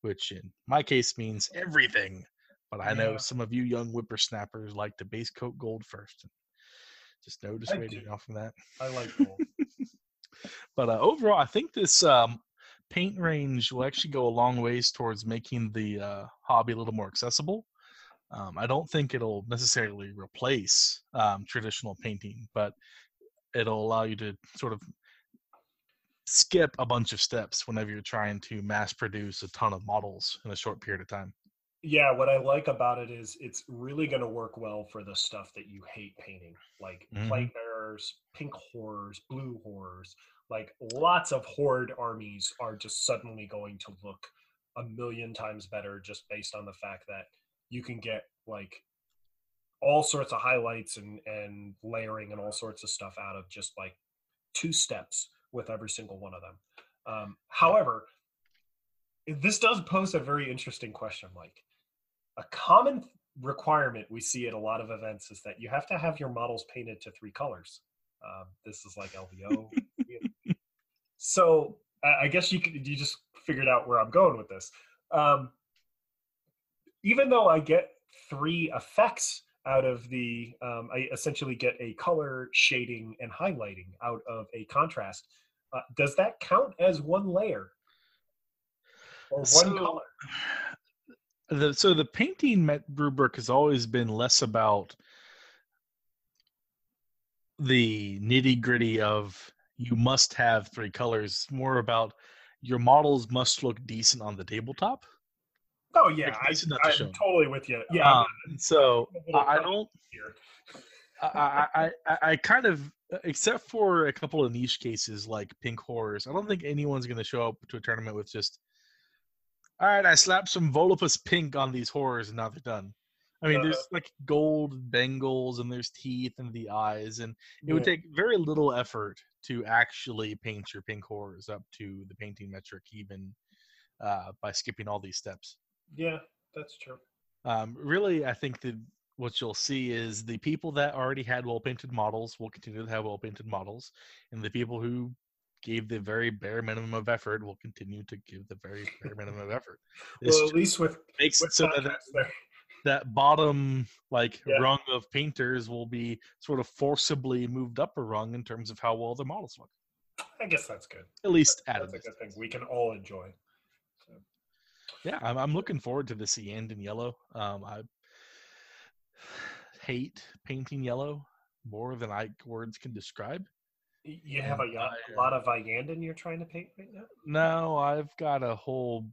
which in my case means everything. But I yeah. know some of you young whippersnappers like to base coat gold first. Just no dissuading off from that. I like gold. but uh, overall, I think this um, paint range will actually go a long ways towards making the uh, hobby a little more accessible. Um, I don't think it'll necessarily replace um, traditional painting, but it'll allow you to sort of skip a bunch of steps whenever you're trying to mass produce a ton of models in a short period of time. Yeah, what I like about it is it's really going to work well for the stuff that you hate painting, like mm-hmm. plaguebearers, pink horrors, blue horrors. Like lots of horde armies are just suddenly going to look a million times better just based on the fact that you can get like all sorts of highlights and and layering and all sorts of stuff out of just like two steps with every single one of them. Um, however, this does pose a very interesting question, Mike. A common requirement we see at a lot of events is that you have to have your models painted to three colors. Um, this is like LVO. so I, I guess you could you just figured out where I'm going with this. Um, even though I get three effects out of the, um, I essentially get a color shading and highlighting out of a contrast. Uh, does that count as one layer or one So- color? The, so the painting met rubric has always been less about the nitty gritty of you must have three colors, more about your models must look decent on the tabletop. Oh yeah, Like, I, I, I'm totally with you. Yeah, Um, so I, don't. here. I, I, I, I- I kind of, except for a couple of niche cases like pink horrors, I don't think anyone's going to show up to a tournament with just, all right, I slapped some Volupus pink on these horrors and now they're done. I mean, Uh-huh. there's like gold bangles and there's teeth and the eyes, and it would take very little effort to actually paint your pink horrors up to the painting metric, even uh, by skipping all these steps. Yeah, that's true. Um, really, I think that what you'll see is the people that already had well painted models will continue to have well painted models, and the people who gave the very bare minimum of effort will continue to give the very bare minimum of effort. This Well, at least with makes with it so that there. that bottom like Yeah. rung of painters will be sort of forcibly moved up a rung in terms of how well their models look. I guess that's good. At least That's added. a good thing we can all enjoy. So, Yeah, I'm, I'm looking forward to the Iyanden yellow. Um, I hate painting yellow more than I words can describe. You have a, And ya- I, a lot of Iyanden you're trying to paint right now. No, I've got a whole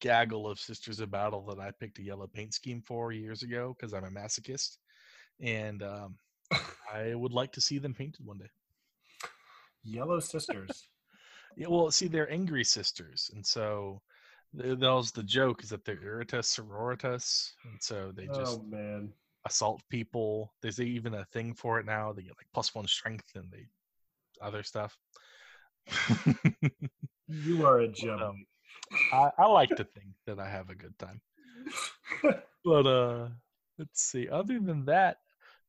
gaggle of Sisters of Battle that I picked a yellow paint scheme for years ago because I'm a masochist, and um, I would like to see them painted one day. Yellow Sisters. Yeah, well, see, they're angry sisters, and so th- that was the joke is that they're irritas sororitas, and so they just oh man, assault people. There's even a thing for it now. They get like plus one strength and they other stuff. you are a Well, gem. um, I, I like to think that I have a good time. But uh let's see. Other than that,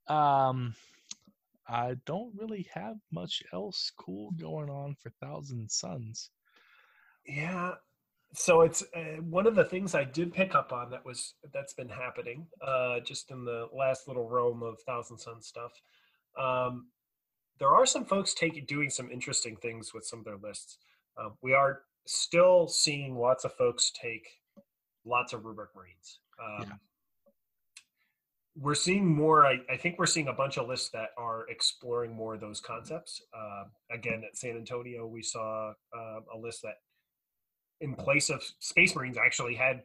um I don't really have much else cool going on for Thousand Sons. yeah. So it's uh, one of the things I did pick up on that was that's been happening uh, just in the last little roam of Thousand Sons stuff. Um, there are some folks taking doing some interesting things with some of their lists. Um, we are still seeing lots of folks take lots of rubric marines. Um, Yeah. We're seeing more. I, I think we're seeing a bunch of lists that are exploring more of those concepts. Uh, again, at San Antonio, we saw uh, a list that, in place of Space Marines, actually had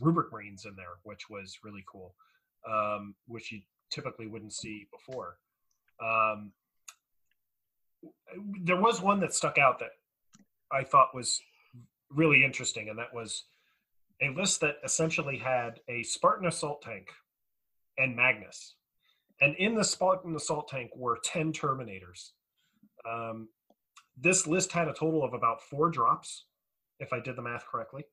rubric marines in there, which was really cool, um, which you typically wouldn't see before. Um, there was one that stuck out that I thought was really interesting, and that was a list that essentially had a Spartan assault tank and Magnus. And in the Spartan assault tank were 10 Terminators. Um, this list had a total of about four drops, if I did the math correctly.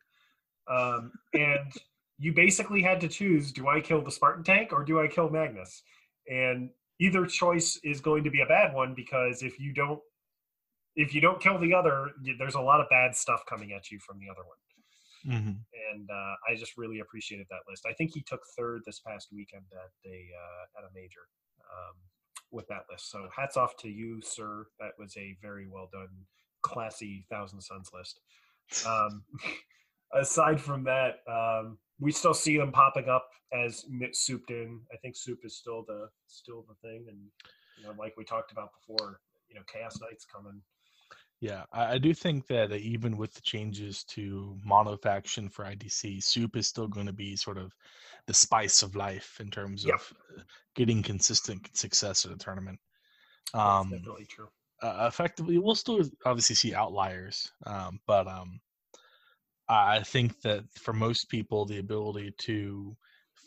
Um, and you basically had to choose do I kill the Spartan tank or do I kill Magnus? And either choice is going to be a bad one because if you don't if you don't kill the other, there's a lot of bad stuff coming at you from the other one Mm-hmm. and uh, I just really appreciated that list. I think he took third this past weekend at a uh, at a major um, with that list. So hats off to you, sir. That was a very well done, classy Thousand Sons list. Um, aside from that, um, we still see them popping up as mit souped in. I think soup is still the still the thing, and you know, like we talked about before, you know, Chaos Knight's coming. Yeah, I, I do think that even with the changes to mono faction for ITC, soup is still going to be sort of the spice of life in terms Yep. of uh, getting consistent success at a tournament. That's Um, definitely true. uh, effectively, we'll still obviously see outliers, um, but um, I think that for most people, the ability to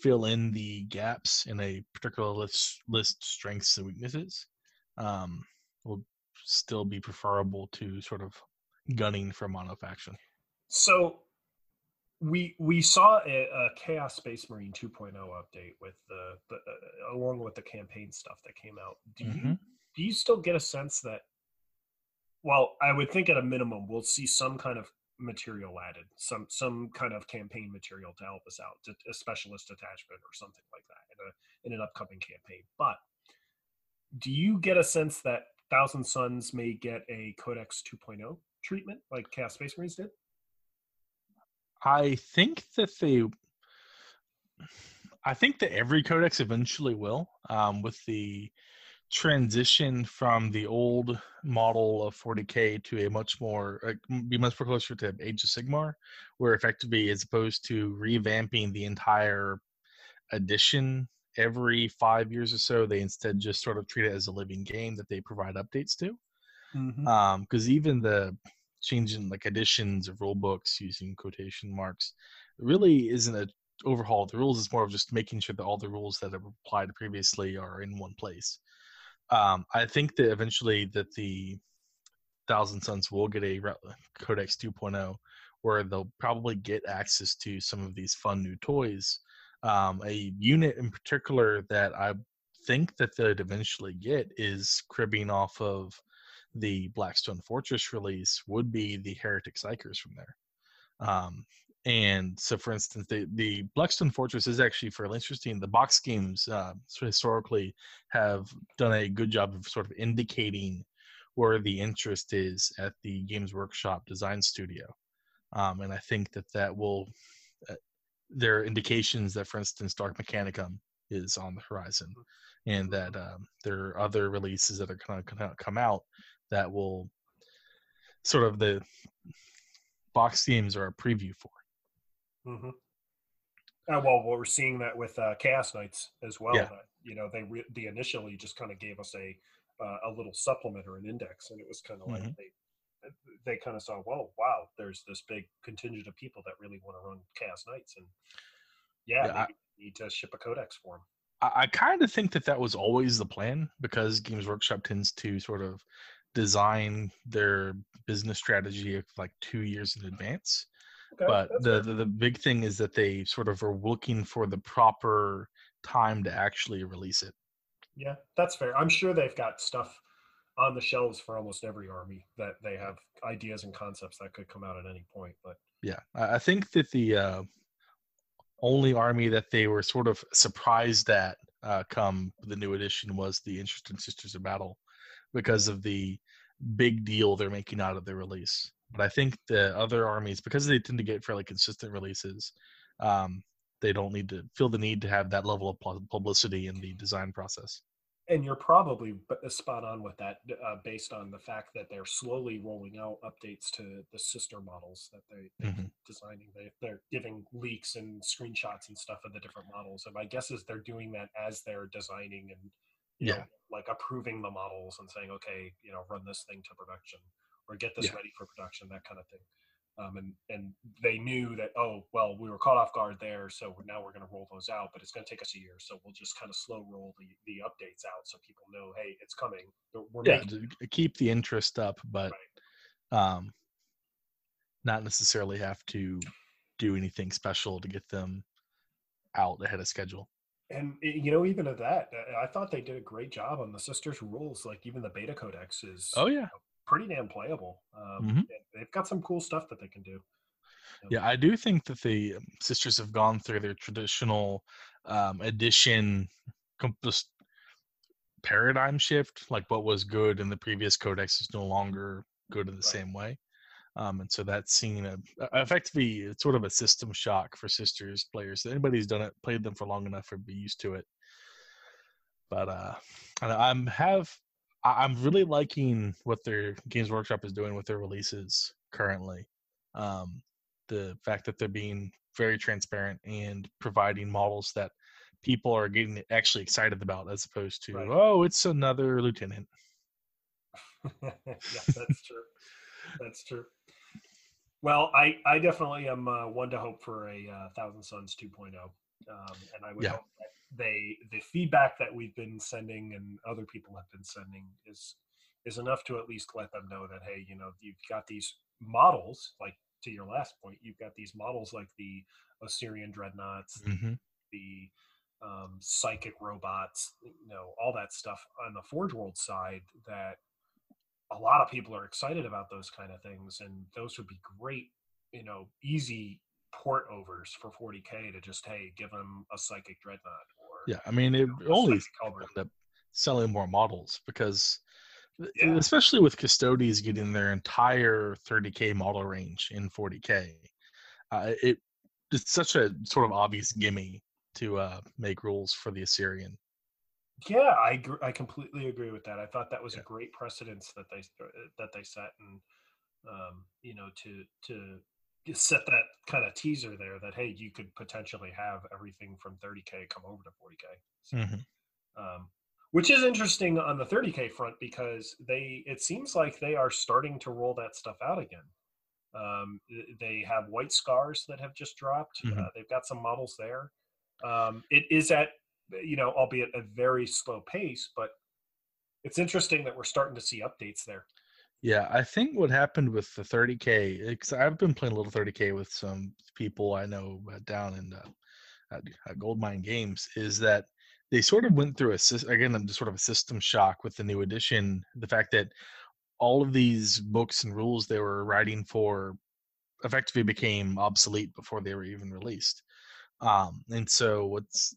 fill in the gaps in a particular list, list strengths and weaknesses um, will still be preferable to sort of gunning for monofaction. So we we saw a, a Chaos Space Marine 2.0 update with the, the uh, along with the campaign stuff that came out. Do you Mhm. do you still get a sense that? Well, I would think at a minimum we'll see some kind of material added, some some kind of campaign material to help us out, a specialist attachment or something like that in a in an upcoming campaign. But do you get a sense that Thousand Sons may get a Codex 2.0 treatment like Chaos Space Marines did? I think that they. I think that every codex eventually will, um, with the transition from the old model of 40k to a much more uh, be much more closer to Age of Sigmar, where effectively, as opposed to revamping the entire edition every five years or so, they instead just sort of treat it as a living game that they provide updates to. Because Mm-hmm. um, even the changing like additions of rule books using quotation marks really isn't a overhaul of the rules. It's more of just making sure that all the rules that have applied previously are in one place. Um, I think that eventually that the Thousand Sons will get a Codex 2.0 where they'll probably get access to some of these fun new toys. Um, a unit in particular that I think that they'd eventually get is cribbing off of the Blackstone Fortress release would be the Heretic Psykers from there. Um, and so, for instance, the, the Blackstone Fortress is actually fairly interesting. The box games uh, historically have done a good job of sort of indicating where the interest is at the Games Workshop design studio. Um, and I think that that will, uh, there are indications that, for instance, Dark Mechanicum is on the horizon and that um, there are other releases that are going to come out that will sort of the box games are a preview for. Mm-hmm. Uh, well, we're seeing that with uh, Chaos Knights as well. Yeah. That, you know, they re- they initially just kind of gave us a uh, a little supplement or an index, and it was kind of like Mhm. they they kind of saw, well, wow, there's this big contingent of people that really want to run Chaos Knights, and yeah, Yeah, I- need to ship a codex for them. I, I kind of think that that was always the plan because Games Workshop tends to sort of design their business strategy like two years in advance. Okay, but the, the the big thing is that they sort of are looking for the proper time to actually release it. yeah, that's fair. I'm sure they've got stuff on the shelves for almost every army that they have ideas and concepts that could come out at any point. But Yeah, I think that the uh, only army that they were sort of surprised at uh, come the new edition was the Interesting Sisters of Battle because of the big deal they're making out of their release. But I think the other armies, because they tend to get fairly consistent releases, um, they don't need to feel the need to have that level of publicity in the design process. and you're probably uh, spot on with that uh, based on the fact that they're slowly rolling out updates to the sister models that they, they're Mhm. designing they, they're giving leaks and screenshots and stuff of the different models and my guess is they're doing that as they're designing and you Yeah. know like approving the models and saying okay you know run this thing to production or get this Yeah. ready for production that kind of thing. Um, and and they knew that oh well we were caught off guard there so now we're going to roll those out but it's going to take us a year so we'll just kind of slow roll the, the updates out so people know hey it's coming. We're Yeah, making keep the interest up, but um, not necessarily have to do anything special to get them out ahead of schedule. and you know even at that uh, i thought they did a great job on the sisters rules like even the beta codex is Oh yeah, pretty damn playable um, Mhm. they've got some cool stuff that they can do yeah. I do think that the um, sisters have gone through their traditional um, edition com- paradigm shift. Like what was good in the previous codex is no longer good in the Right. same way. Um, and so that's seen a a- effectively it's sort of a system shock for sisters players. Anybody who's done it, played them for long enough, would be used to it. But uh, I'm have I- I'm really liking what their Games Workshop is doing with their releases currently. Um, the fact that they're being very transparent and providing models that people are getting actually excited about, as opposed to Right. oh, it's another lieutenant. yes, that's true. That's true. Well, I I definitely am uh, one to hope for a uh, Thousand Sons 2.0, um, and I would Yeah. hope that they the feedback that we've been sending and other people have been sending is is enough to at least let them know that hey, you know, you've got these models like to your last point, you've got these models like the Osiron dreadnoughts, hmm the um, psychic robots, you know, all that stuff on the Forge World side that a lot of people are excited about those kind of things, and those would be great, you know, easy port overs for 40k to just hey, give them a psychic dreadnought Yeah, I mean, it you know, only end up selling more models because, Yeah. especially with Custodes getting their entire 30k model range in 40k, uh, it it's such a sort of obvious gimme to uh, make rules for the Osiron. Yeah, I gr- I completely agree with that. I thought that was Yeah. a great precedence that they uh, that they set, and um, you know, to to set that kind of teaser there that hey, you could potentially have everything from 30k come over to 40k, So, Mhm. um, which is interesting on the 30k front because they it seems like they are starting to roll that stuff out again. Um, they have white scars that have just dropped. Mhm. Uh, they've got some models there. Um, it is at you know, albeit a very slow pace, but it's interesting that we're starting to see updates there. Yeah, I think what happened with the 30k, because I've been playing a little 30k with some people I know uh, down in uh, at, Goldmine Games, is that they sort of went through a again sort of a system shock with the new edition. The fact that all of these books and rules they were writing for effectively became obsolete before they were even released. Um, and so what's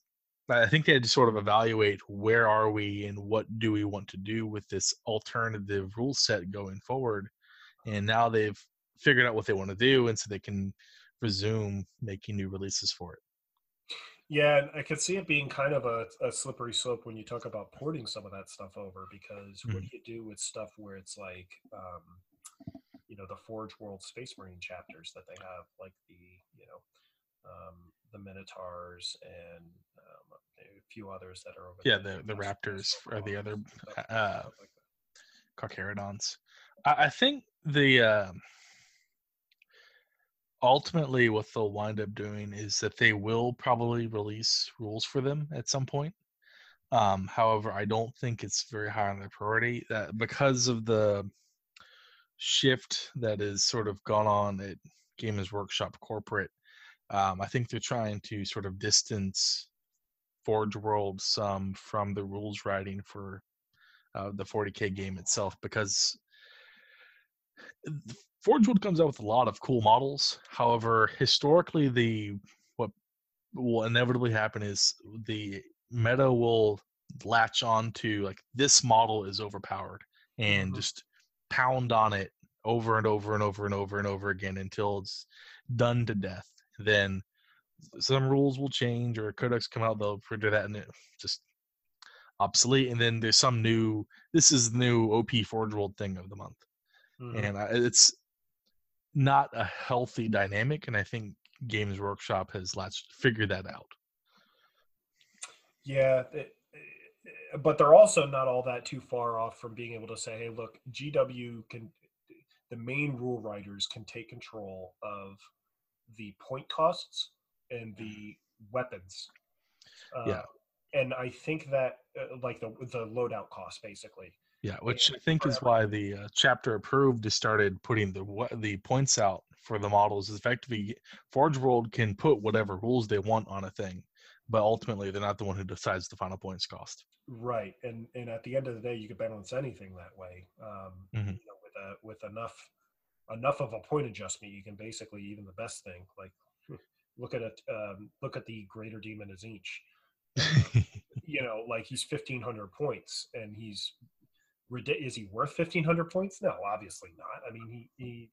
I think they had to sort of evaluate where are we and what do we want to do with this alternative rule set going forward. And now they've figured out what they want to do, and so they can resume making new releases for it. Yeah, and I could see it being kind of a, a slippery slope when you talk about porting some of that stuff over because what do you do with stuff where it's like, um, you know, the Forge World Space Marine chapters that they have, like the, you know, um, the Minotaurs and um, a few others that are over Yeah, there. the the Raptors or the other uh. Carcharodons. I, I think the um ultimately what they'll wind up doing is that they will probably release rules for them at some point. Um, however, I don't think it's very high on their priority that because of the shift that has sort of gone on at Gamers Workshop corporate. Um, I think they're trying to sort of distance Forge World some from the rules writing for uh, the 40k game itself because Forge World comes out with a lot of cool models. However, historically, the what will inevitably happen is the meta will latch on to like this model is overpowered and Mhm. just pound on it over and over and over and over and over again until it's done to death. Then some rules will change or codex come out they'll render that and it just obsolete and then there's some new this is the new op forge world thing of the month Mhm. and I, it's not a healthy dynamic and i think games workshop has latched figured that out Yeah, it- but they're also not all that too far off from being able to say, "Hey, look, GW can the main rule writers can take control of the point costs and the weapons." Uh, Yeah. and I think that uh, like the the loadout cost basically. yeah which Yeah, i think is why the uh, chapter approved has started putting the the points out for the models effectively forge world can put whatever rules they want on a thing but ultimately they're not the one who decides the final points cost Right, and and at the end of the day, you could balance anything that way. Um, Mhm. You know, with a with enough enough of a point adjustment, you can basically even the best thing. Like look at it, um, look at the Greater Demon as each. You know, like he's fifteen hundred points, and he's is he worth fifteen hundred points? No, obviously not. I mean, he he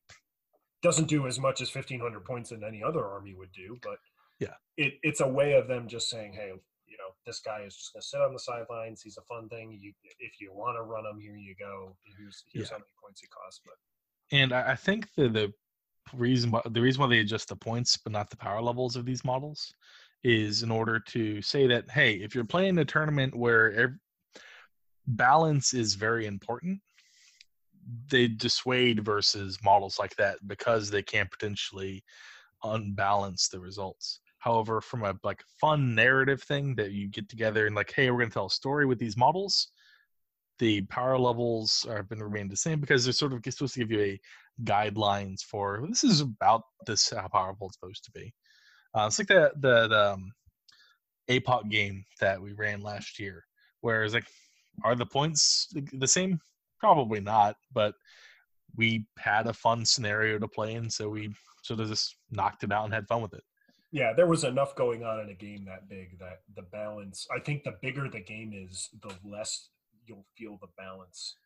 doesn't do as much as fifteen hundred points in any other army would do, but Yeah. it, it's a way of them just saying, hey, you know, this guy is just going to sit on the sidelines. He's a fun thing. You, if you want to run him, here you go. Here's here's Yeah. how many points he costs. But And I, I think the the reason why the reason why they adjust the points but not the power levels of these models is in order to say that hey, if you're playing a tournament where ev- balance is very important, they dissuade versus models like that because they can potentially unbalance the results. However, from a like fun narrative thing that you get together and like, hey, we're gonna tell a story with these models, the power levels are been remained the same because they're sort of supposed to give you a guidelines for this is about this how powerful it's supposed to be. Uh, it's like the the, the um, APOC game that we ran last year. Whereas, like, are the points the same? Probably not, but we had a fun scenario to play in, so we sort of just knocked it out and had fun with it. Yeah, there was enough going on in a game that big that the balance. I think the bigger the game is, the less you'll feel the balance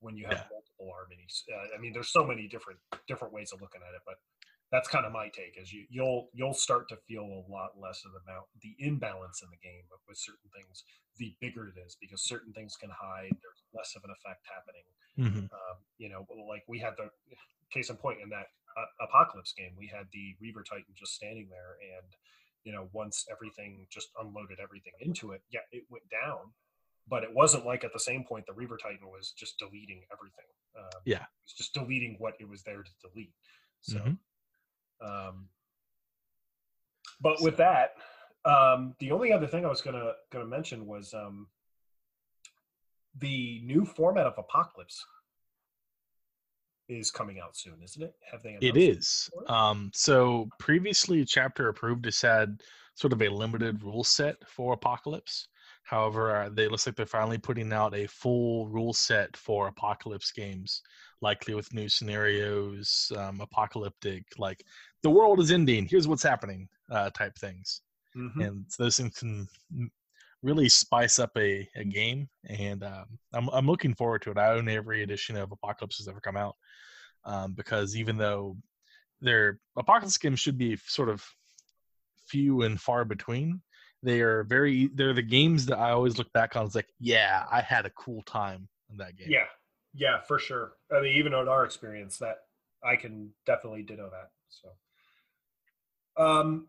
when you have Yeah. multiple harmonies. Uh, I mean, there's so many different different ways of looking at it, but that's kind of my take. Is you you'll you'll start to feel a lot less of the the imbalance in the game with certain things. The bigger it is, because certain things can hide. There's less of an effect happening hmm um, you know, like we had the case in point in that uh, apocalypse game, we had the Reaver Titan just standing there, and you know, once everything just unloaded everything into it, yeah, it went down, but it wasn't like at the same point the Reaver Titan was just deleting everything. Um, Yeah. it was just deleting what it was there to delete. So, Mhm. um, but with that, um, the only other thing I was gonna gonna mention was um, the new format of Apocalypse is coming out soon, isn't it? Have they? It is. before? Um, so previously, chapter approved has had sort of a limited rule set for Apocalypse. However, uh, they looks like they're finally putting out a full rule set for Apocalypse games, likely with new scenarios, um, apocalyptic, like the world is ending. Here's what's happening, uh, type things. Mhm. and those things can really spice up a, a game and um, I'm, I'm looking forward to it i own every edition of apocalypse that's ever come out um, because even though their apocalypse games should be sort of few and far between they are very they're the games that i always look back on It's like yeah i had a cool time in that game Yeah, yeah, for sure. I mean, even in our experience, that I can definitely ditto that. So, um,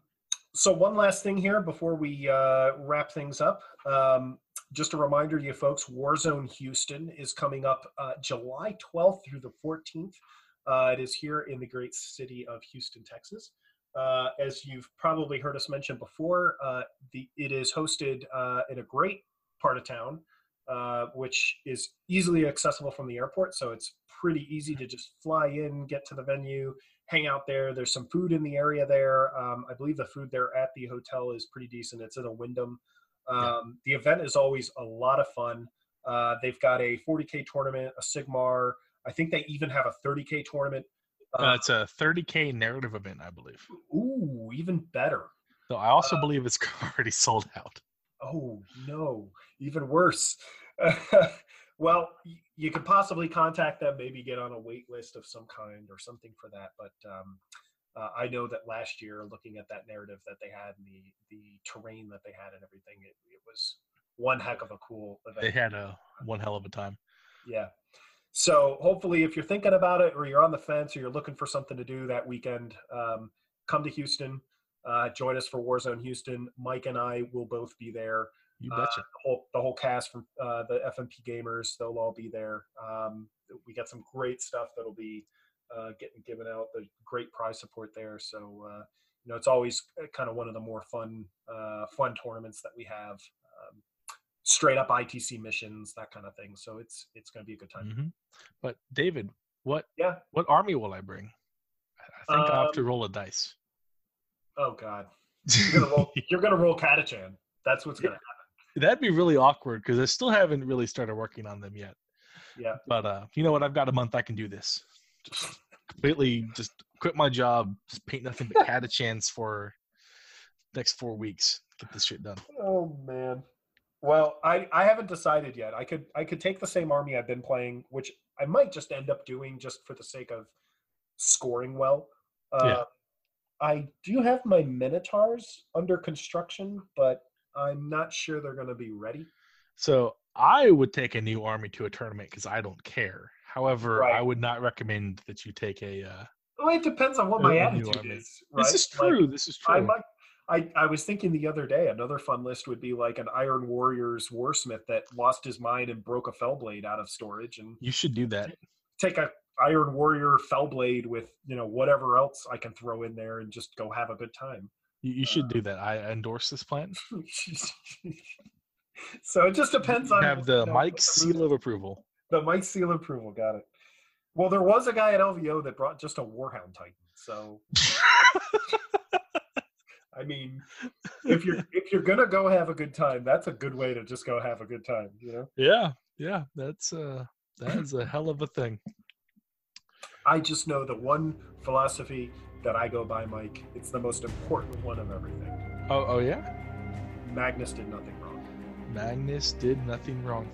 so one last thing here before we uh, wrap things up. Um, just a reminder to you folks: Warzone Houston is coming up uh, July 12th through the 14th. Uh, it is here in the great city of Houston, Texas. Uh, as you've probably heard us mention before, uh, the it is hosted uh, in a great part of town uh, which is easily accessible from the airport. So it's pretty easy to just fly in, get to the venue, hang out there. There's some food in the area there. Um, I believe the food there at the hotel is pretty decent. It's in a Wyndham. Um, The event is always a lot of fun. Uh, they've got a 40k tournament, a Sigmar. I think they even have a 30k tournament. Uh, it's a 30k narrative event i believe Ooh, even better. so i also Uh, believe it's already sold out Oh no, even worse. well, y- you could possibly contact them, maybe get on a wait list of some kind or something for that. But um, uh, I know that last year, looking at that narrative that they had and the the terrain that they had and everything, it, it was one heck of a cool event. they had a one hell of a time Yeah. So hopefully, if you're thinking about it, or you're on the fence, or you're looking for something to do that weekend, um, come to Houston. Uh, join us for Warzone Houston. Mike and I will both be there. you Uh, betcha the whole the whole cast from uh, the FMP gamers, they'll all be there. Um, we got some great stuff that'll be uh, getting given out. The great prize support there. So uh, you know, it's always kind of one of the more fun uh, fun tournaments that we have. Um, straight up ITC missions, that kind of thing. So it's it's going to be a good time. hmm But David, what Yeah. what army will I bring? I think I'll have to Um, roll a dice. Oh God, you're gonna roll. you're gonna roll Catachan. That's what's gonna happen. That'd be really awkward because I still haven't really started working on them yet. Yeah. But uh, you know what? I've got a month. I can do this. Just completely, just quit my job. Just paint nothing but catachans for next four weeks. Get this shit done. Oh man. Well, I I haven't decided yet. I could I could take the same army I've been playing, which I might just end up doing just for the sake of scoring well. Uh, Yeah. I do have my Minotaurs under construction, but I'm not sure they're going to be ready. So I would take a new army to a tournament because I don't care. However, I would not recommend that you take a. Uh, Well, it depends on what my attitude army. is. Right? This is Like, true. this is true. I might. I, I was thinking the other day another fun list would be like an Iron Warriors Warsmith that lost his mind and broke a Fellblade out of storage and you should do that. take a Iron Warrior Fellblade with you know whatever else I can throw in there and just go have a good time. You, you should Uh, do that. I endorse this plan. so it just depends You on have you the know, Mike what the mood seal of approval. The Mike seal of approval, got it. Well, there was a guy at LVO that brought just a Warhound Titan. So I mean, if you're if you're gonna go have a good time, that's a good way to just go have a good time. You know. Yeah, yeah, that's uh, that is a hell of a thing. I just know the one philosophy that I go by, Mike. It's the most important one of everything. Oh, oh yeah. Magnus did nothing wrong. Magnus did nothing wrong.